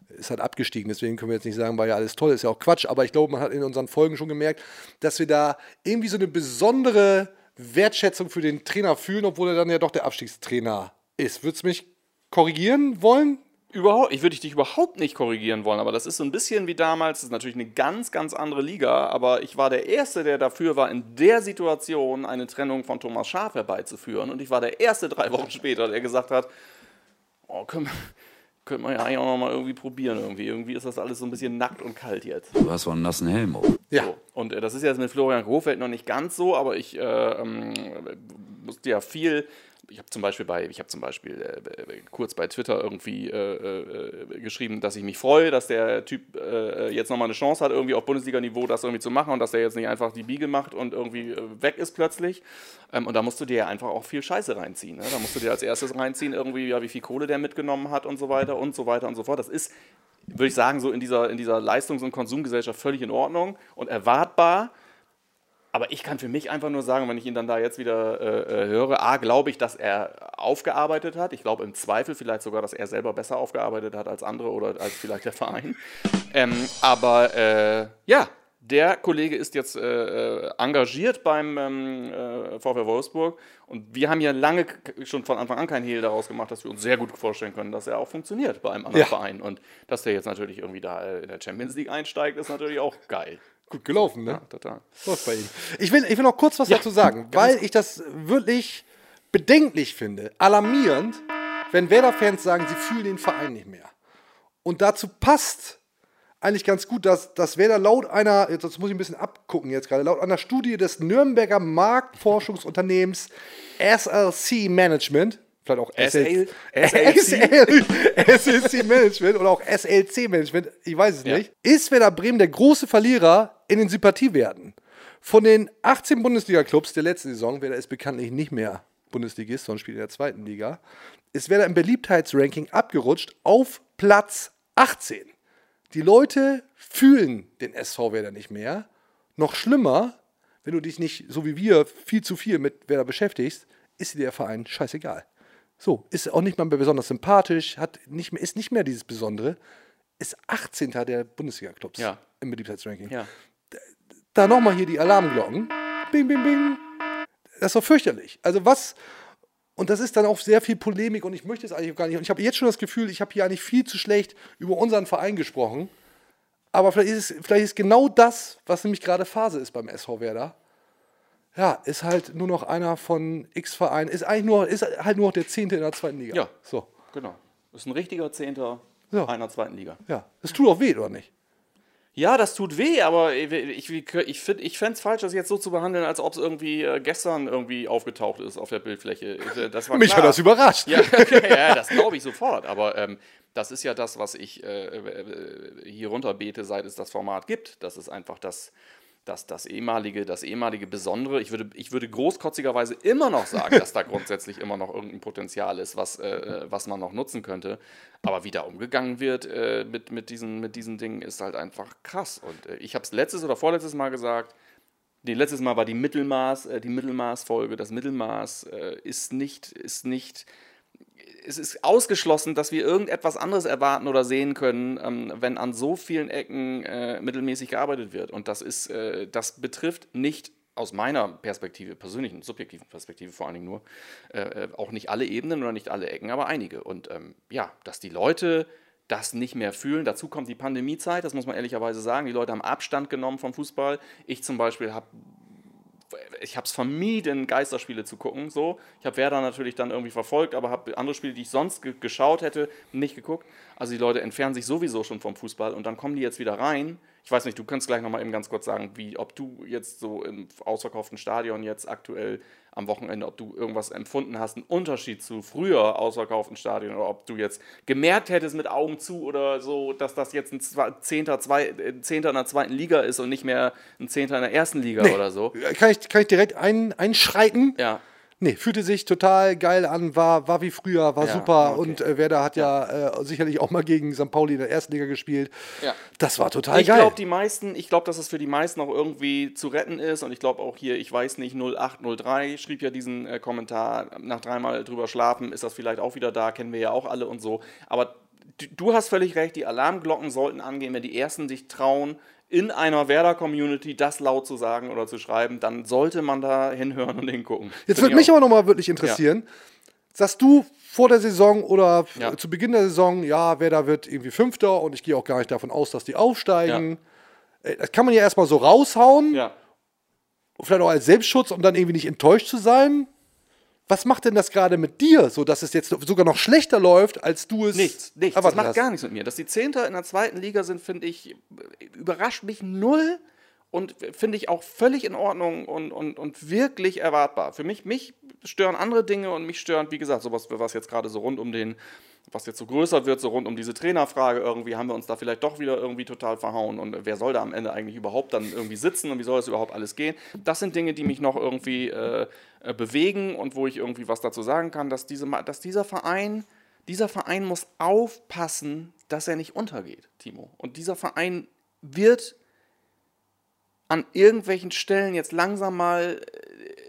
Ist halt abgestiegen, deswegen können wir jetzt nicht sagen, war ja alles toll, ist ja auch Quatsch, aber ich glaube, man hat in unseren Folgen schon gemerkt, dass wir da irgendwie so eine besondere Wertschätzung für den Trainer fühlen, obwohl er dann ja doch der Abstiegstrainer ist. Würdest du mich korrigieren wollen? Überhaupt, ich würde dich überhaupt nicht korrigieren wollen, aber das ist so ein bisschen wie damals. Das ist natürlich eine ganz, ganz andere Liga, aber ich war der Erste, der dafür war, in der Situation eine Trennung von Thomas Schaaf herbeizuführen. Und ich war der Erste drei Wochen später, der gesagt hat: Oh, können wir, könnte man ja eigentlich auch noch mal irgendwie probieren. Irgendwie. irgendwie ist das alles so ein bisschen nackt und kalt jetzt. Du hast so einen nassen Helm auf. Ja. So. Und äh, das ist jetzt mit Florian Kofeld noch nicht ganz so, aber ich äh, ähm, musste ja viel ich habe zum Beispiel bei, ich habe zum Beispiel äh, kurz bei Twitter irgendwie äh, äh, geschrieben, dass ich mich freue, dass der Typ äh, jetzt nochmal eine Chance hat, irgendwie auf Bundesliga-Niveau das irgendwie zu machen und dass er jetzt nicht einfach die Biege macht und irgendwie äh, weg ist plötzlich. Ähm, und da musst du dir ja einfach auch viel Scheiße reinziehen. Ne? Da musst du dir als erstes reinziehen, irgendwie, ja, wie viel Kohle der mitgenommen hat und so weiter und so weiter und so fort. Das ist, würde ich sagen, so in dieser, in dieser Leistungs- und Konsumgesellschaft völlig in Ordnung und erwartbar. Aber ich kann für mich einfach nur sagen, wenn ich ihn dann da jetzt wieder äh, äh, höre, A, glaube ich, dass er aufgearbeitet hat. Ich glaube im Zweifel vielleicht sogar, dass er selber besser aufgearbeitet hat als andere oder als vielleicht der Verein. Ähm, aber äh, ja, der Kollege ist jetzt äh, äh engagiert beim ähm, äh, VfL Wolfsburg und wir haben ja lange schon von Anfang an kein Hehl daraus gemacht, dass wir uns sehr gut vorstellen können, dass er auch funktioniert bei einem anderen ja. Verein und dass der jetzt natürlich irgendwie da in der Champions League einsteigt, ist natürlich auch geil. Gut gelaufen, ne? Ja, total. Läuft bei ihm. Ich will, ich will noch kurz was ja, dazu sagen, weil ich das wirklich bedenklich finde, alarmierend, wenn Werder-Fans sagen, sie fühlen den Verein nicht mehr. Und dazu passt eigentlich ganz gut, dass, dass Werder laut einer, jetzt muss ich ein bisschen abgucken jetzt gerade, laut einer Studie des Nürnberger Marktforschungsunternehmens SLC Management, vielleicht auch SL, SLC. SLC Management oder auch SLC Management, ich weiß es ja. nicht, ist Werder Bremen der große Verlierer in den Sympathiewerten. Von den 18 Bundesliga-Clubs der letzten Saison, Werder ist bekanntlich nicht mehr Bundesligist, sondern spielt in der zweiten Liga, ist Werder im Beliebtheitsranking abgerutscht auf Platz 18. Die Leute fühlen den SV Werder nicht mehr. Noch schlimmer, wenn du dich nicht, so wie wir, viel zu viel mit Werder beschäftigst, ist dir der Verein scheißegal. So, ist auch nicht mal mehr besonders sympathisch, hat nicht mehr, ist nicht mehr dieses Besondere, ist 18. der Bundesliga-Clubs ja. im Beliebtheitsranking. Ja. Da nochmal hier die Alarmglocken. Bing, bing, bing. Das ist doch fürchterlich. Also was, und das ist dann auch sehr viel Polemik und ich möchte es eigentlich gar nicht. Und ich habe jetzt schon das Gefühl, ich habe hier eigentlich viel zu schlecht über unseren Verein gesprochen. Aber vielleicht ist, es, vielleicht ist genau das, was nämlich gerade Phase ist beim SV Werder ja, ist halt nur noch einer von X Vereinen, ist eigentlich nur, ist halt nur noch der Zehnte in der zweiten Liga. Ja, so. Genau. Ist ein richtiger Zehnter ja. einer zweiten Liga. Ja, das tut auch weh, oder nicht? Ja, das tut weh, aber ich, ich, ich, find, ich fände es falsch, das jetzt so zu behandeln, als ob es irgendwie äh, gestern irgendwie aufgetaucht ist auf der Bildfläche. Äh, das Mich klar. hat das überrascht. Ja, okay, *laughs* ja das glaube ich sofort. Aber ähm, das ist ja das, was ich äh, äh hier runterbete, seit es das Format gibt. Das ist einfach das, das, das, ehemalige, das ehemalige Besondere. Ich würde, ich würde großkotzigerweise immer noch sagen, dass da *laughs* grundsätzlich immer noch irgendein Potenzial ist, was, äh, was man noch nutzen könnte. Aber wie da umgegangen wird äh, mit, mit, diesen, mit diesen Dingen, ist halt einfach krass. Und äh, ich habe es letztes oder vorletztes Mal gesagt, nee, letztes Mal war die Mittelmaß, äh, die Mittelmaßfolge. Das Mittelmaß äh, ist nicht, ist nicht es ist ausgeschlossen, dass wir irgendetwas anderes erwarten oder sehen können, ähm, wenn an so vielen Ecken äh, mittelmäßig gearbeitet wird. Und das ist, äh, das betrifft nicht aus meiner Perspektive, persönlichen, subjektiven Perspektive vor allen Dingen nur, äh, äh, auch nicht alle Ebenen oder nicht alle Ecken, aber einige. Und ähm, ja, dass die Leute das nicht mehr fühlen. Dazu kommt die Pandemiezeit, das muss man ehrlicherweise sagen. Die Leute haben Abstand genommen vom Fußball. Ich zum Beispiel habe ich habe es vermieden, Geisterspiele zu gucken. So. Ich habe Werder natürlich dann irgendwie verfolgt, aber habe andere Spiele, die ich sonst ge geschaut hätte, nicht geguckt. Also die Leute entfernen sich sowieso schon vom Fußball und dann kommen die jetzt wieder rein. Ich weiß nicht, du kannst gleich nochmal eben ganz kurz sagen, wie, ob du jetzt so im ausverkauften Stadion jetzt aktuell am Wochenende, ob du irgendwas empfunden hast, einen Unterschied zu früher ausverkauften Stadion oder ob du jetzt gemerkt hättest mit Augen zu oder so, dass das jetzt ein Zehnter, zwei, Zehnter in der zweiten Liga ist und nicht mehr ein Zehnter in der ersten Liga nee. oder so. Kann ich, kann ich direkt ein, einschreiten? Ja. Nee, fühlte sich total geil an, war, war wie früher, war ja, super okay. und äh, Werder hat ja, ja äh, sicherlich auch mal gegen St. Pauli in der ersten Liga gespielt. Ja. Das war total ich geil. Ich glaube, die meisten, ich glaube, dass es für die meisten auch irgendwie zu retten ist und ich glaube auch hier, ich weiß nicht, 0803 schrieb ja diesen äh, Kommentar, nach dreimal drüber schlafen, ist das vielleicht auch wieder da, kennen wir ja auch alle und so. Aber du hast völlig recht, die Alarmglocken sollten angehen, wenn die Ersten sich trauen, in einer Werder-Community das laut zu sagen oder zu schreiben, dann sollte man da hinhören und hingucken. Jetzt würde mich aber nochmal wirklich interessieren, ja. sagst du vor der Saison oder ja. zu Beginn der Saison, ja, Werder wird irgendwie Fünfter und ich gehe auch gar nicht davon aus, dass die aufsteigen. Ja. Äh, das kann man ja erstmal so raushauen. Ja. Vielleicht auch als Selbstschutz, um dann irgendwie nicht enttäuscht zu sein was macht denn das gerade mit dir, so dass es jetzt sogar noch schlechter läuft, als du es Nichts, nichts. Das macht hast. gar nichts mit mir. Dass die Zehnter in der zweiten Liga sind, finde ich, überrascht mich null. und finde ich auch völlig in Ordnung und, und, und wirklich erwartbar. Für mich, mich stören andere Dinge und mich stören, wie gesagt, sowas, was jetzt gerade so rund um den, was jetzt so größer wird, so rund um diese Trainerfrage, irgendwie haben wir uns da vielleicht doch wieder irgendwie total verhauen und wer soll da am Ende eigentlich überhaupt dann irgendwie sitzen und wie soll das überhaupt alles gehen? Das sind Dinge, die mich noch irgendwie äh, äh bewegen und wo ich irgendwie was dazu sagen kann, dass, diese, dass dieser Verein, dieser Verein muss aufpassen, dass er nicht untergeht, Timo. Und dieser Verein wird an irgendwelchen Stellen jetzt langsam mal äh,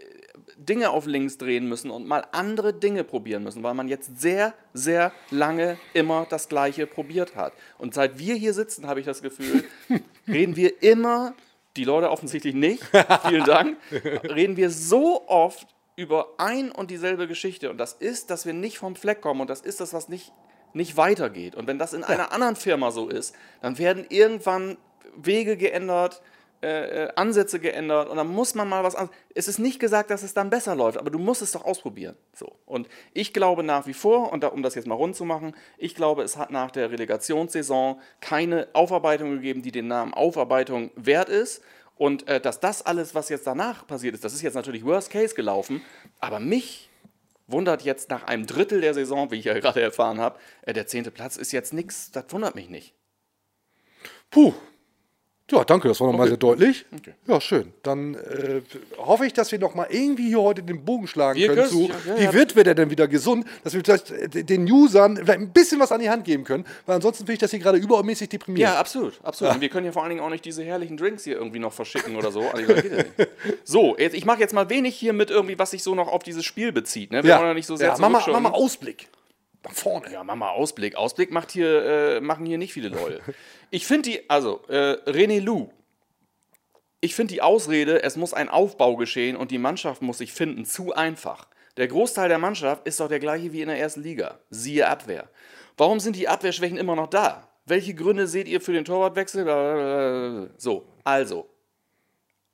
Dinge auf links drehen müssen und mal andere Dinge probieren müssen, weil man jetzt sehr, sehr lange immer das Gleiche probiert hat. Und seit wir hier sitzen, habe ich das Gefühl, *laughs* reden wir immer, die Leute offensichtlich nicht, *laughs* vielen Dank, reden wir so oft über ein und dieselbe Geschichte. Und das ist, dass wir nicht vom Fleck kommen und das ist das, was nicht, nicht weitergeht. Und wenn das in einer anderen Firma so ist, dann werden irgendwann Wege geändert, äh, äh, Ansätze geändert und dann muss man mal was anderes. Es ist nicht gesagt, dass es dann besser läuft, aber du musst es doch ausprobieren. So. Und ich glaube nach wie vor, und da, um das jetzt mal rund zu machen, ich glaube, es hat nach der Relegationssaison keine Aufarbeitung gegeben, die den Namen Aufarbeitung wert ist. Und äh, dass das alles, was jetzt danach passiert ist, das ist jetzt natürlich Worst Case gelaufen, aber mich wundert jetzt nach einem Drittel der Saison, wie ich ja gerade erfahren habe, äh, der zehnte Platz ist jetzt nichts, das wundert mich nicht. Puh, ja, danke, das war nochmal okay. sehr deutlich. Okay. Ja, schön. Dann äh, hoffe ich, dass wir noch mal irgendwie hier heute den Bogen schlagen wir können zu, ja, ja, wie ja. wird wir denn wieder gesund, dass wir vielleicht äh, den Usern vielleicht ein bisschen was an die Hand geben können, weil ansonsten finde ich das hier gerade übermäßig deprimiert. Ja, absolut, absolut. Und wir können ja vor allen Dingen auch nicht diese herrlichen Drinks hier irgendwie noch verschicken oder so. Also, *laughs* so, jetzt, ich mache jetzt mal wenig hier mit irgendwie, was sich so noch auf dieses Spiel bezieht. Ne? Wir wollen ja nicht so sehr ja, mach mal, mach mal Ausblick. Nach vorne. Ja, mach mal Ausblick. Ausblick macht hier, äh, machen hier nicht viele Leute. *laughs* Ich finde die, also, äh, René Lou. Ich finde die Ausrede, es muss ein Aufbau geschehen und die Mannschaft muss sich finden, zu einfach. Der Großteil der Mannschaft ist doch der gleiche wie in der ersten Liga. Siehe Abwehr. Warum sind die Abwehrschwächen immer noch da? Welche Gründe seht ihr für den Torwartwechsel? So, also.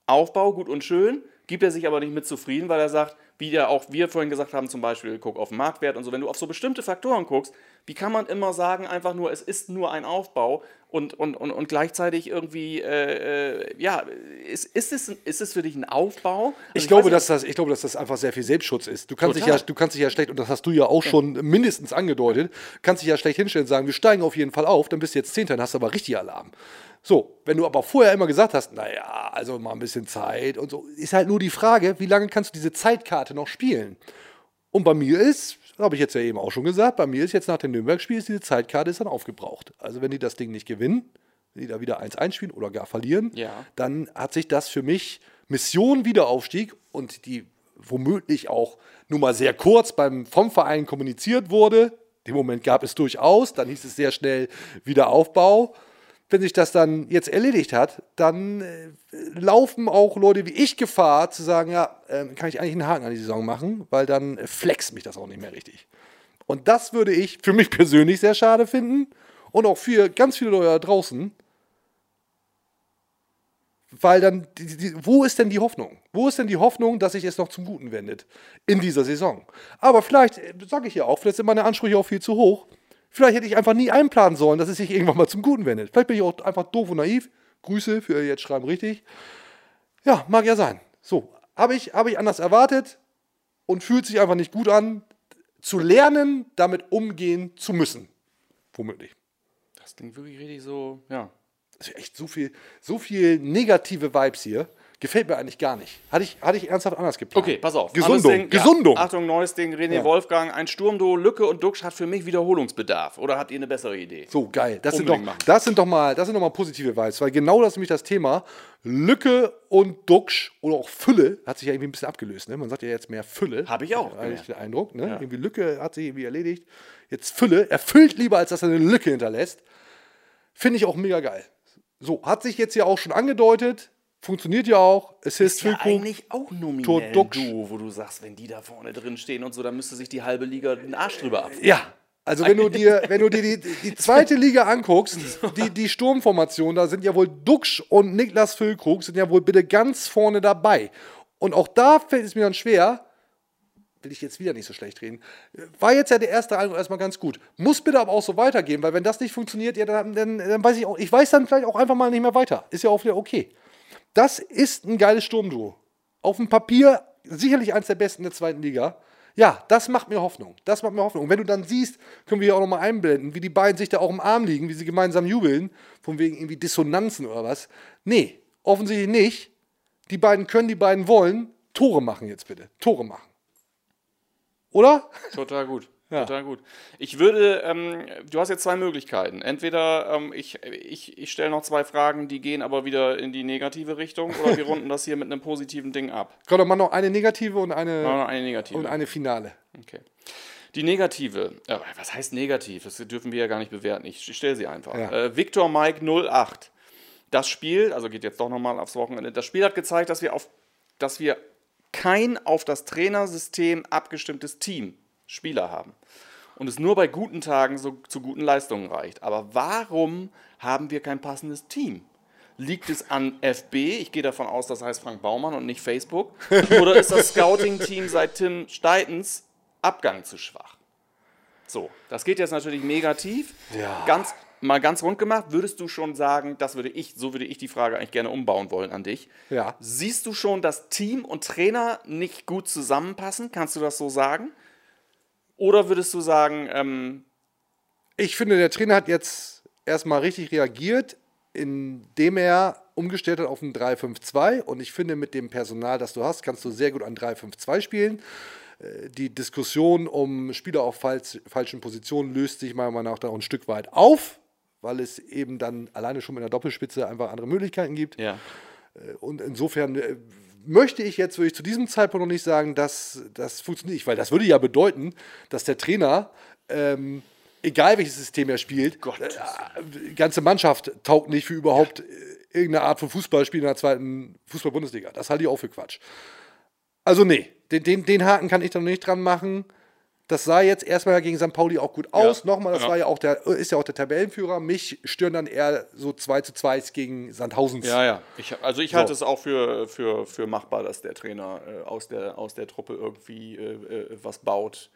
Aufbau gut und schön, gibt er sich aber nicht mit zufrieden, weil er sagt, wie ja auch wir vorhin gesagt haben, zum Beispiel, guck auf den Marktwert und so, wenn du auf so bestimmte Faktoren guckst, wie kann man immer sagen, einfach nur, es ist nur ein Aufbau und, und, und, und gleichzeitig irgendwie, äh, äh ja, ist, ist, es, ist es für dich ein Aufbau? Also ich, ich, glaube, dass das, ich glaube, dass das einfach sehr viel Selbstschutz ist. Du kannst, dich ja, du kannst dich ja schlecht, und das hast du ja auch schon mindestens angedeutet, kannst dich ja schlecht hinstellen und sagen, wir steigen auf jeden Fall auf, dann bist du jetzt Zehnter und hast aber richtig Alarm. So, wenn du aber vorher immer gesagt hast, naja, also mal ein bisschen Zeit und so, ist halt nur die Frage, wie lange kannst du diese Zeitkarte noch spielen? Und bei mir ist, habe ich jetzt ja eben auch schon gesagt, bei mir ist jetzt nach dem Nürnberg-Spiel, diese Zeitkarte ist dann aufgebraucht. Also wenn die das Ding nicht gewinnen, wenn die da wieder 1-1 spielen oder gar verlieren, ja. dann hat sich das für mich Mission Wiederaufstieg und die womöglich auch nur mal sehr kurz beim, vom Verein kommuniziert wurde. Den Moment gab es durchaus, dann hieß es sehr schnell Wiederaufbau wenn sich das dann jetzt erledigt hat, dann äh, laufen auch Leute wie ich Gefahr zu sagen, ja, äh, kann ich eigentlich einen Haken an die Saison machen, weil dann flext mich das auch nicht mehr richtig. Und das würde ich für mich *laughs* persönlich sehr schade finden und auch für ganz viele Leute da draußen, weil dann, die, die, wo ist denn die Hoffnung? Wo ist denn die Hoffnung, dass sich es noch zum Guten wendet in dieser Saison? Aber vielleicht, äh, sage ich ja auch, vielleicht sind meine Ansprüche auch viel zu hoch. Vielleicht hätte ich einfach nie einplanen sollen, dass es sich irgendwann mal zum Guten wendet. Vielleicht bin ich auch einfach doof und naiv. Grüße für jetzt schreiben richtig. Ja, mag ja sein. So, habe ich, hab ich anders erwartet und fühlt sich einfach nicht gut an, zu lernen, damit umgehen zu müssen. Womöglich. Das klingt wirklich richtig so, ja. Das ist echt so viel, so viel negative Vibes hier. Gefällt mir eigentlich gar nicht. Hatte ich, hatte ich ernsthaft anders geplant. Okay, pass auf. Gesundung. Ding, Gesundung. Ja. Achtung, neues Ding. René ja. Wolfgang, ein Sturmduo, Lücke und Duxch hat für mich Wiederholungsbedarf. Oder habt ihr eine bessere Idee? So, geil. Das, sind doch, das sind doch, mal, das sind doch mal positive Vibes. Weil genau das ist nämlich das Thema. Lücke und Duxch oder auch Fülle hat sich ja irgendwie ein bisschen abgelöst. Ne? Man sagt ja jetzt mehr Fülle. Habe ich auch. Eigentlich den Eindruck. Ne? Ja. Irgendwie Lücke hat sich irgendwie erledigt. Jetzt Fülle. Erfüllt lieber, als dass er eine Lücke hinterlässt. Finde ich auch mega geil. So, hat sich jetzt ja auch schon angedeutet Funktioniert ja auch. Assist ist ja eigentlich auch nominell Duo, wo du sagst, wenn die da vorne drin stehen und so, dann müsste sich die halbe Liga den Arsch drüber ab. Ja, also wenn du dir, wenn du dir die, die zweite Liga anguckst, die, die Sturmformation, da sind ja wohl Duxch und Niklas Füllkrug sind ja wohl bitte ganz vorne dabei. Und auch da fällt es mir dann schwer, will ich jetzt wieder nicht so schlecht reden, war jetzt ja der erste Eindruck erstmal ganz gut. Muss bitte aber auch so weitergehen, weil wenn das nicht funktioniert, ja, dann, dann, dann weiß ich auch, ich weiß dann vielleicht auch einfach mal nicht mehr weiter. Ist ja auch wieder okay. Das ist ein geiles Sturmduo. Auf dem Papier sicherlich eins der besten der zweiten Liga. Ja, das macht mir Hoffnung. Das macht mir Hoffnung. Und wenn du dann siehst, können wir hier auch nochmal einblenden, wie die beiden sich da auch im Arm liegen, wie sie gemeinsam jubeln, von wegen irgendwie Dissonanzen oder was. Nee, offensichtlich nicht. Die beiden können, die beiden wollen. Tore machen jetzt bitte. Tore machen. Oder? Total gut. Ja. Total gut. Ich würde, ähm, du hast jetzt zwei Möglichkeiten. Entweder ähm, ich, ich, ich stelle noch zwei Fragen, die gehen aber wieder in die negative Richtung, oder wir *laughs* runden das hier mit einem positiven Ding ab. Komm, dann mal noch eine negative und eine, noch eine negative. und eine Finale. Okay. Die negative, äh, was heißt negativ? Das dürfen wir ja gar nicht bewerten. Ich stelle sie einfach. Ja. Äh, Victor Mike 08. Das Spiel, also geht jetzt doch nochmal aufs Wochenende, das Spiel hat gezeigt, dass wir, auf, dass wir kein auf das Trainersystem abgestimmtes Team Spieler haben. Und es nur bei guten Tagen so, zu guten Leistungen reicht. Aber warum haben wir kein passendes Team? Liegt es an FB? Ich gehe davon aus, das heißt Frank Baumann und nicht Facebook. *laughs* Oder ist das Scouting-Team seit Tim Steitens Abgang zu schwach? So, das geht jetzt natürlich negativ. Ja. Ganz, mal ganz rund gemacht, würdest du schon sagen, das würde ich, so würde ich die Frage eigentlich gerne umbauen wollen an dich. Ja. Siehst du schon, dass Team und Trainer nicht gut zusammenpassen? Kannst du das so sagen? Oder würdest du sagen, ähm, Ich finde, der Trainer hat jetzt erstmal richtig reagiert, indem er umgestellt hat auf ein 3-5-2. Und ich finde, mit dem Personal, das du hast, kannst du sehr gut ein 3-5-2 spielen. Äh, Die Diskussion um Spieler auf falsch, falschen Positionen löst sich meiner Meinung nach da ein Stück weit auf, weil es eben dann alleine schon mit einer Doppelspitze einfach andere Möglichkeiten gibt. ja, Und insofern äh, möchte ich jetzt würde ich zu diesem Zeitpunkt noch nicht sagen, dass das funktioniert, weil das würde ja bedeuten, dass der Trainer, ähm, egal welches System er spielt, äh, die ganze Mannschaft taugt nicht für überhaupt äh, irgendeine Art von Fußballspiel in der zweiten Fußball-Bundesliga. Das halte ich auch für Quatsch. Also nee, den, den, den Haken kann ich da noch nicht dran machen. Das sah jetzt erstmal gegen St. Pauli auch gut aus. Nochmal, das Ja. war ja auch der, ist ja auch der Tabellenführer. Mich stören dann eher so 2 zu 2 gegen Sandhausens. ja, ja. Ich, also ich So. halte es auch für, für, für machbar, dass der Trainer äh, aus, der, aus der Truppe irgendwie äh, äh, was baut.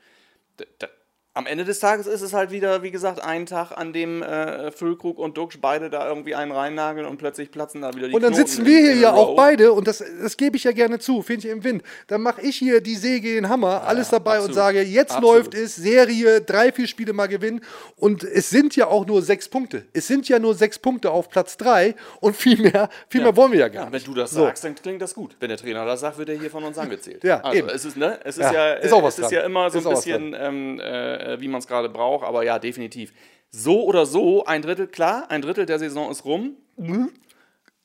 D d am Ende des Tages ist es halt wieder, wie gesagt, ein Tag, an dem äh, Füllkrug und Duxch beide da irgendwie einen reinnageln und plötzlich platzen da wieder die Und dann Knoten sitzen wir hier ja auch beide, und das, das gebe ich ja gerne zu, finde ich im Wind. Dann mache ich hier die Säge, den Hammer, alles dabei und absolut. sage, jetzt Absolut. läuft es, Serie, drei, vier Spiele mal gewinnen. Und es sind ja auch nur sechs Punkte. Es sind ja nur sechs Punkte auf Platz drei und viel mehr, viel mehr wollen wir ja gar Ja, nicht. wenn du das So. sagst, dann klingt das gut. Wenn der Trainer das sagt, wird er hier von uns angezählt. Ja, also eben. es ist, ne, es ist Ja, ja, ist auch was es ist ja immer so Ist ein bisschen, ähm, äh, wie man es gerade braucht, aber ja, definitiv. So oder so, ein Drittel, klar, ein Drittel der Saison ist rum,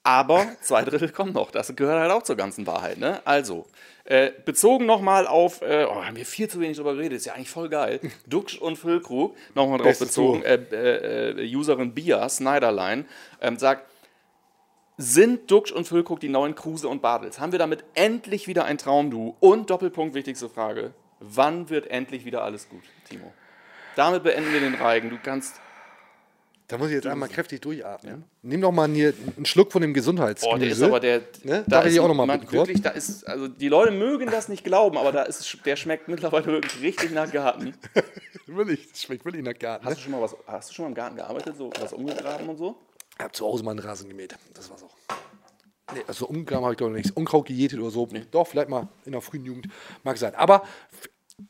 aber zwei Drittel kommen noch. Das gehört halt auch zur ganzen Wahrheit. Ne? Also, äh, bezogen nochmal auf, äh, oh, haben wir viel zu wenig drüber geredet, ist ja eigentlich voll geil. *laughs* Duxch und Füllkrug, nochmal drauf Bestes bezogen, äh, äh, äh, Userin Bia, Snyderline, ähm, sagt, sind Duxch und Füllkrug die neuen Kruse und Bartels? Haben wir damit endlich wieder ein Traumduo? Und Doppelpunkt, wichtigste Frage, wann wird endlich wieder alles gut, Timo? Damit beenden wir den Reigen. Du kannst, Da muss ich jetzt einmal kräftig durchatmen. Nimm doch mal hier einen Schluck von dem Gesundheitsgemüse. boah, der ist aber der, Ne? da Darf ich auch noch mal man bitten, wirklich, da ist, also die Leute mögen das nicht glauben, aber da ist, der schmeckt mittlerweile wirklich richtig nach Garten. *laughs* Wirklich, das schmeckt wirklich nach Garten. Ne? Hast du schon mal was, hast du schon mal im Garten gearbeitet, so was umgegraben und so? Ich habe zu Hause mal einen Rasen gemäht. Das war's auch. Nee, also umgegraben habe ich doch noch nichts. Unkraut gejätet oder so. Doch, vielleicht mal in der frühen Jugend. Mag sein. Aber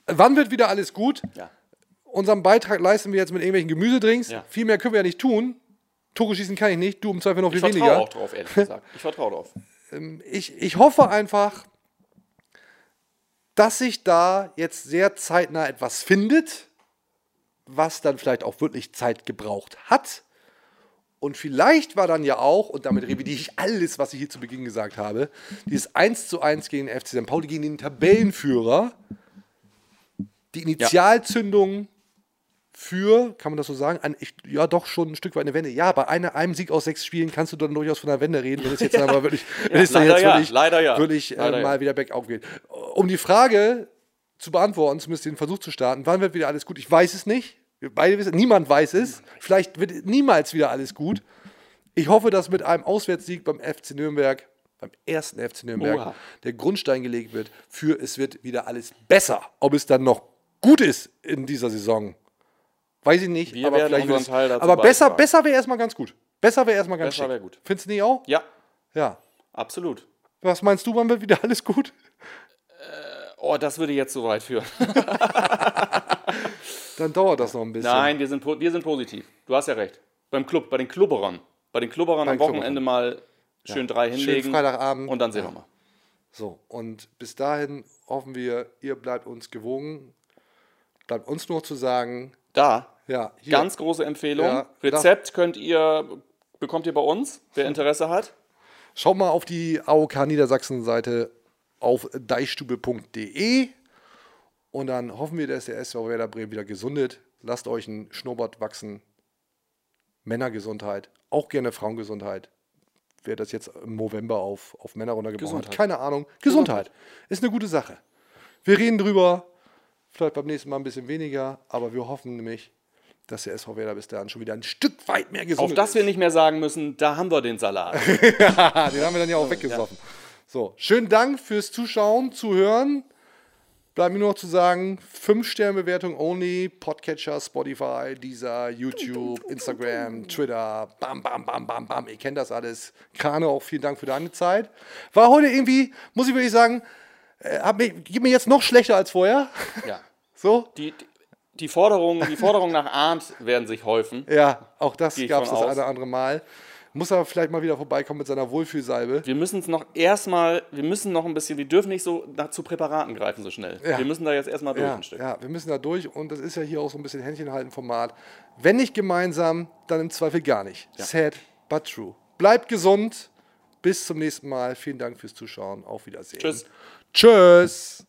wann wird wieder alles gut? Ja. Unseren Beitrag leisten wir jetzt mit irgendwelchen Gemüsedrinks. Ja. Viel mehr können wir ja nicht tun. Tore schießen kann ich nicht. Du im Zweifel noch Ich viel vertraue weniger. auch drauf, ehrlich gesagt. Ich vertraue drauf. *laughs* Ich, ich hoffe einfach, dass sich da jetzt sehr zeitnah etwas findet, was dann vielleicht auch wirklich Zeit gebraucht hat. Und vielleicht war dann ja auch, und damit revidiere ich alles, was ich hier zu Beginn gesagt habe, dieses 1 zu 1 gegen den FC St. Pauli, gegen den Tabellenführer, die Initialzündung für, kann man das so sagen, ein, ich, ja doch schon ein Stück weit eine Wende. Ja, bei einer, einem Sieg aus sechs Spielen kannst du dann durchaus von einer Wende reden, wenn es jetzt *laughs* aber wirklich, wenn es dann jetzt ja, wirklich, leider ja. wirklich äh, ja. mal wieder bergauf geht. Um die Frage zu beantworten, zumindest den Versuch zu starten, wann wird wieder alles gut? Ich weiß es nicht. Wir beide wissen, niemand weiß es. Vielleicht wird niemals wieder alles gut. Ich hoffe, dass mit einem Auswärtssieg beim FC Nürnberg, beim ersten FC Nürnberg, Oha. der Grundstein gelegt wird für es wird wieder alles besser. Ob es dann noch gut ist in dieser Saison, weiß ich nicht. Wir aber werden vielleicht unseren Teil dazu aber besser, beitragen. besser wäre erstmal ganz gut. Besser wäre erstmal ganz Besser schick. gut. Findest du nicht auch? Ja, Ja. absolut. Was meinst du, wann wird wieder alles gut? Oh, das würde jetzt so weit führen. *laughs* Dann dauert das noch ein bisschen. Nein, wir sind, wir sind positiv. Du hast ja recht. Beim Club, bei den Klubberern. Bei den Klubberern am Klubberern. Wochenende mal schön drei hinlegen. Schön Freitagabend. Und dann sehen Ja. wir mal. So, und bis dahin hoffen wir, ihr bleibt uns gewogen. Bleibt uns nur zu sagen, Da, ja, hier, ganz große Empfehlung. Ja, Rezept könnt ihr, bekommt ihr bei uns, wer Interesse hat. schaut mal auf die AOK Niedersachsen-Seite auf deichstube.de und dann hoffen wir, dass der SV Werder Bremen wieder gesundet. Lasst euch ein Schnurrbart wachsen. Männergesundheit, auch gerne Frauengesundheit. Wer das jetzt im November auf, auf Männer runtergebrochen hat, keine Ahnung. Gesundheit ist eine gute Sache. Wir reden drüber, vielleicht beim nächsten Mal ein bisschen weniger, aber wir hoffen nämlich, dass der SV Werder bis dahin schon wieder ein Stück weit mehr gesund Auf ist. das wir nicht mehr sagen müssen, da haben wir den Salat. *laughs* Den haben wir dann ja auch *laughs* weggesoffen. So, schönen Dank fürs Zuschauen, Zuhören. Bleibt mir nur noch zu sagen, 5-Sterne-Bewertung only, Podcatcher, Spotify, Deezer, YouTube, Instagram, Twitter, bam, bam, bam, bam, bam. Ihr kennt das alles. Krane, auch vielen Dank für deine Zeit. War heute irgendwie, muss ich wirklich sagen, hab mich, geht mir jetzt noch schlechter als vorher. ja. *laughs* So, Die, die, Forderungen die Forderungen nach Arndt werden sich häufen. ja, auch das gab es das aus. eine oder andere Mal. Muss aber vielleicht mal wieder vorbeikommen mit seiner Wohlfühlsalbe. Wir müssen es noch erstmal, wir müssen noch ein bisschen, wir dürfen nicht so zu Präparaten greifen so schnell. Ja. Wir müssen da jetzt erstmal durch Ja, ein Stück. ja, wir müssen da durch und das ist ja hier auch so ein bisschen Händchenhalten-Format. Wenn nicht gemeinsam, dann im Zweifel gar nicht. Sad, but true. Bleibt gesund. Bis zum nächsten Mal. Vielen Dank fürs Zuschauen. Auf Wiedersehen. Tschüss. Tschüss.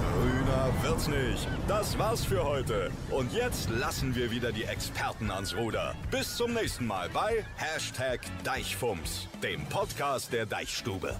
Grüner wird's nicht. Das war's für heute. Und jetzt lassen wir wieder die Experten ans Ruder. Bis zum nächsten Mal bei Hashtag Deichfumms, dem Podcast der Deichstube.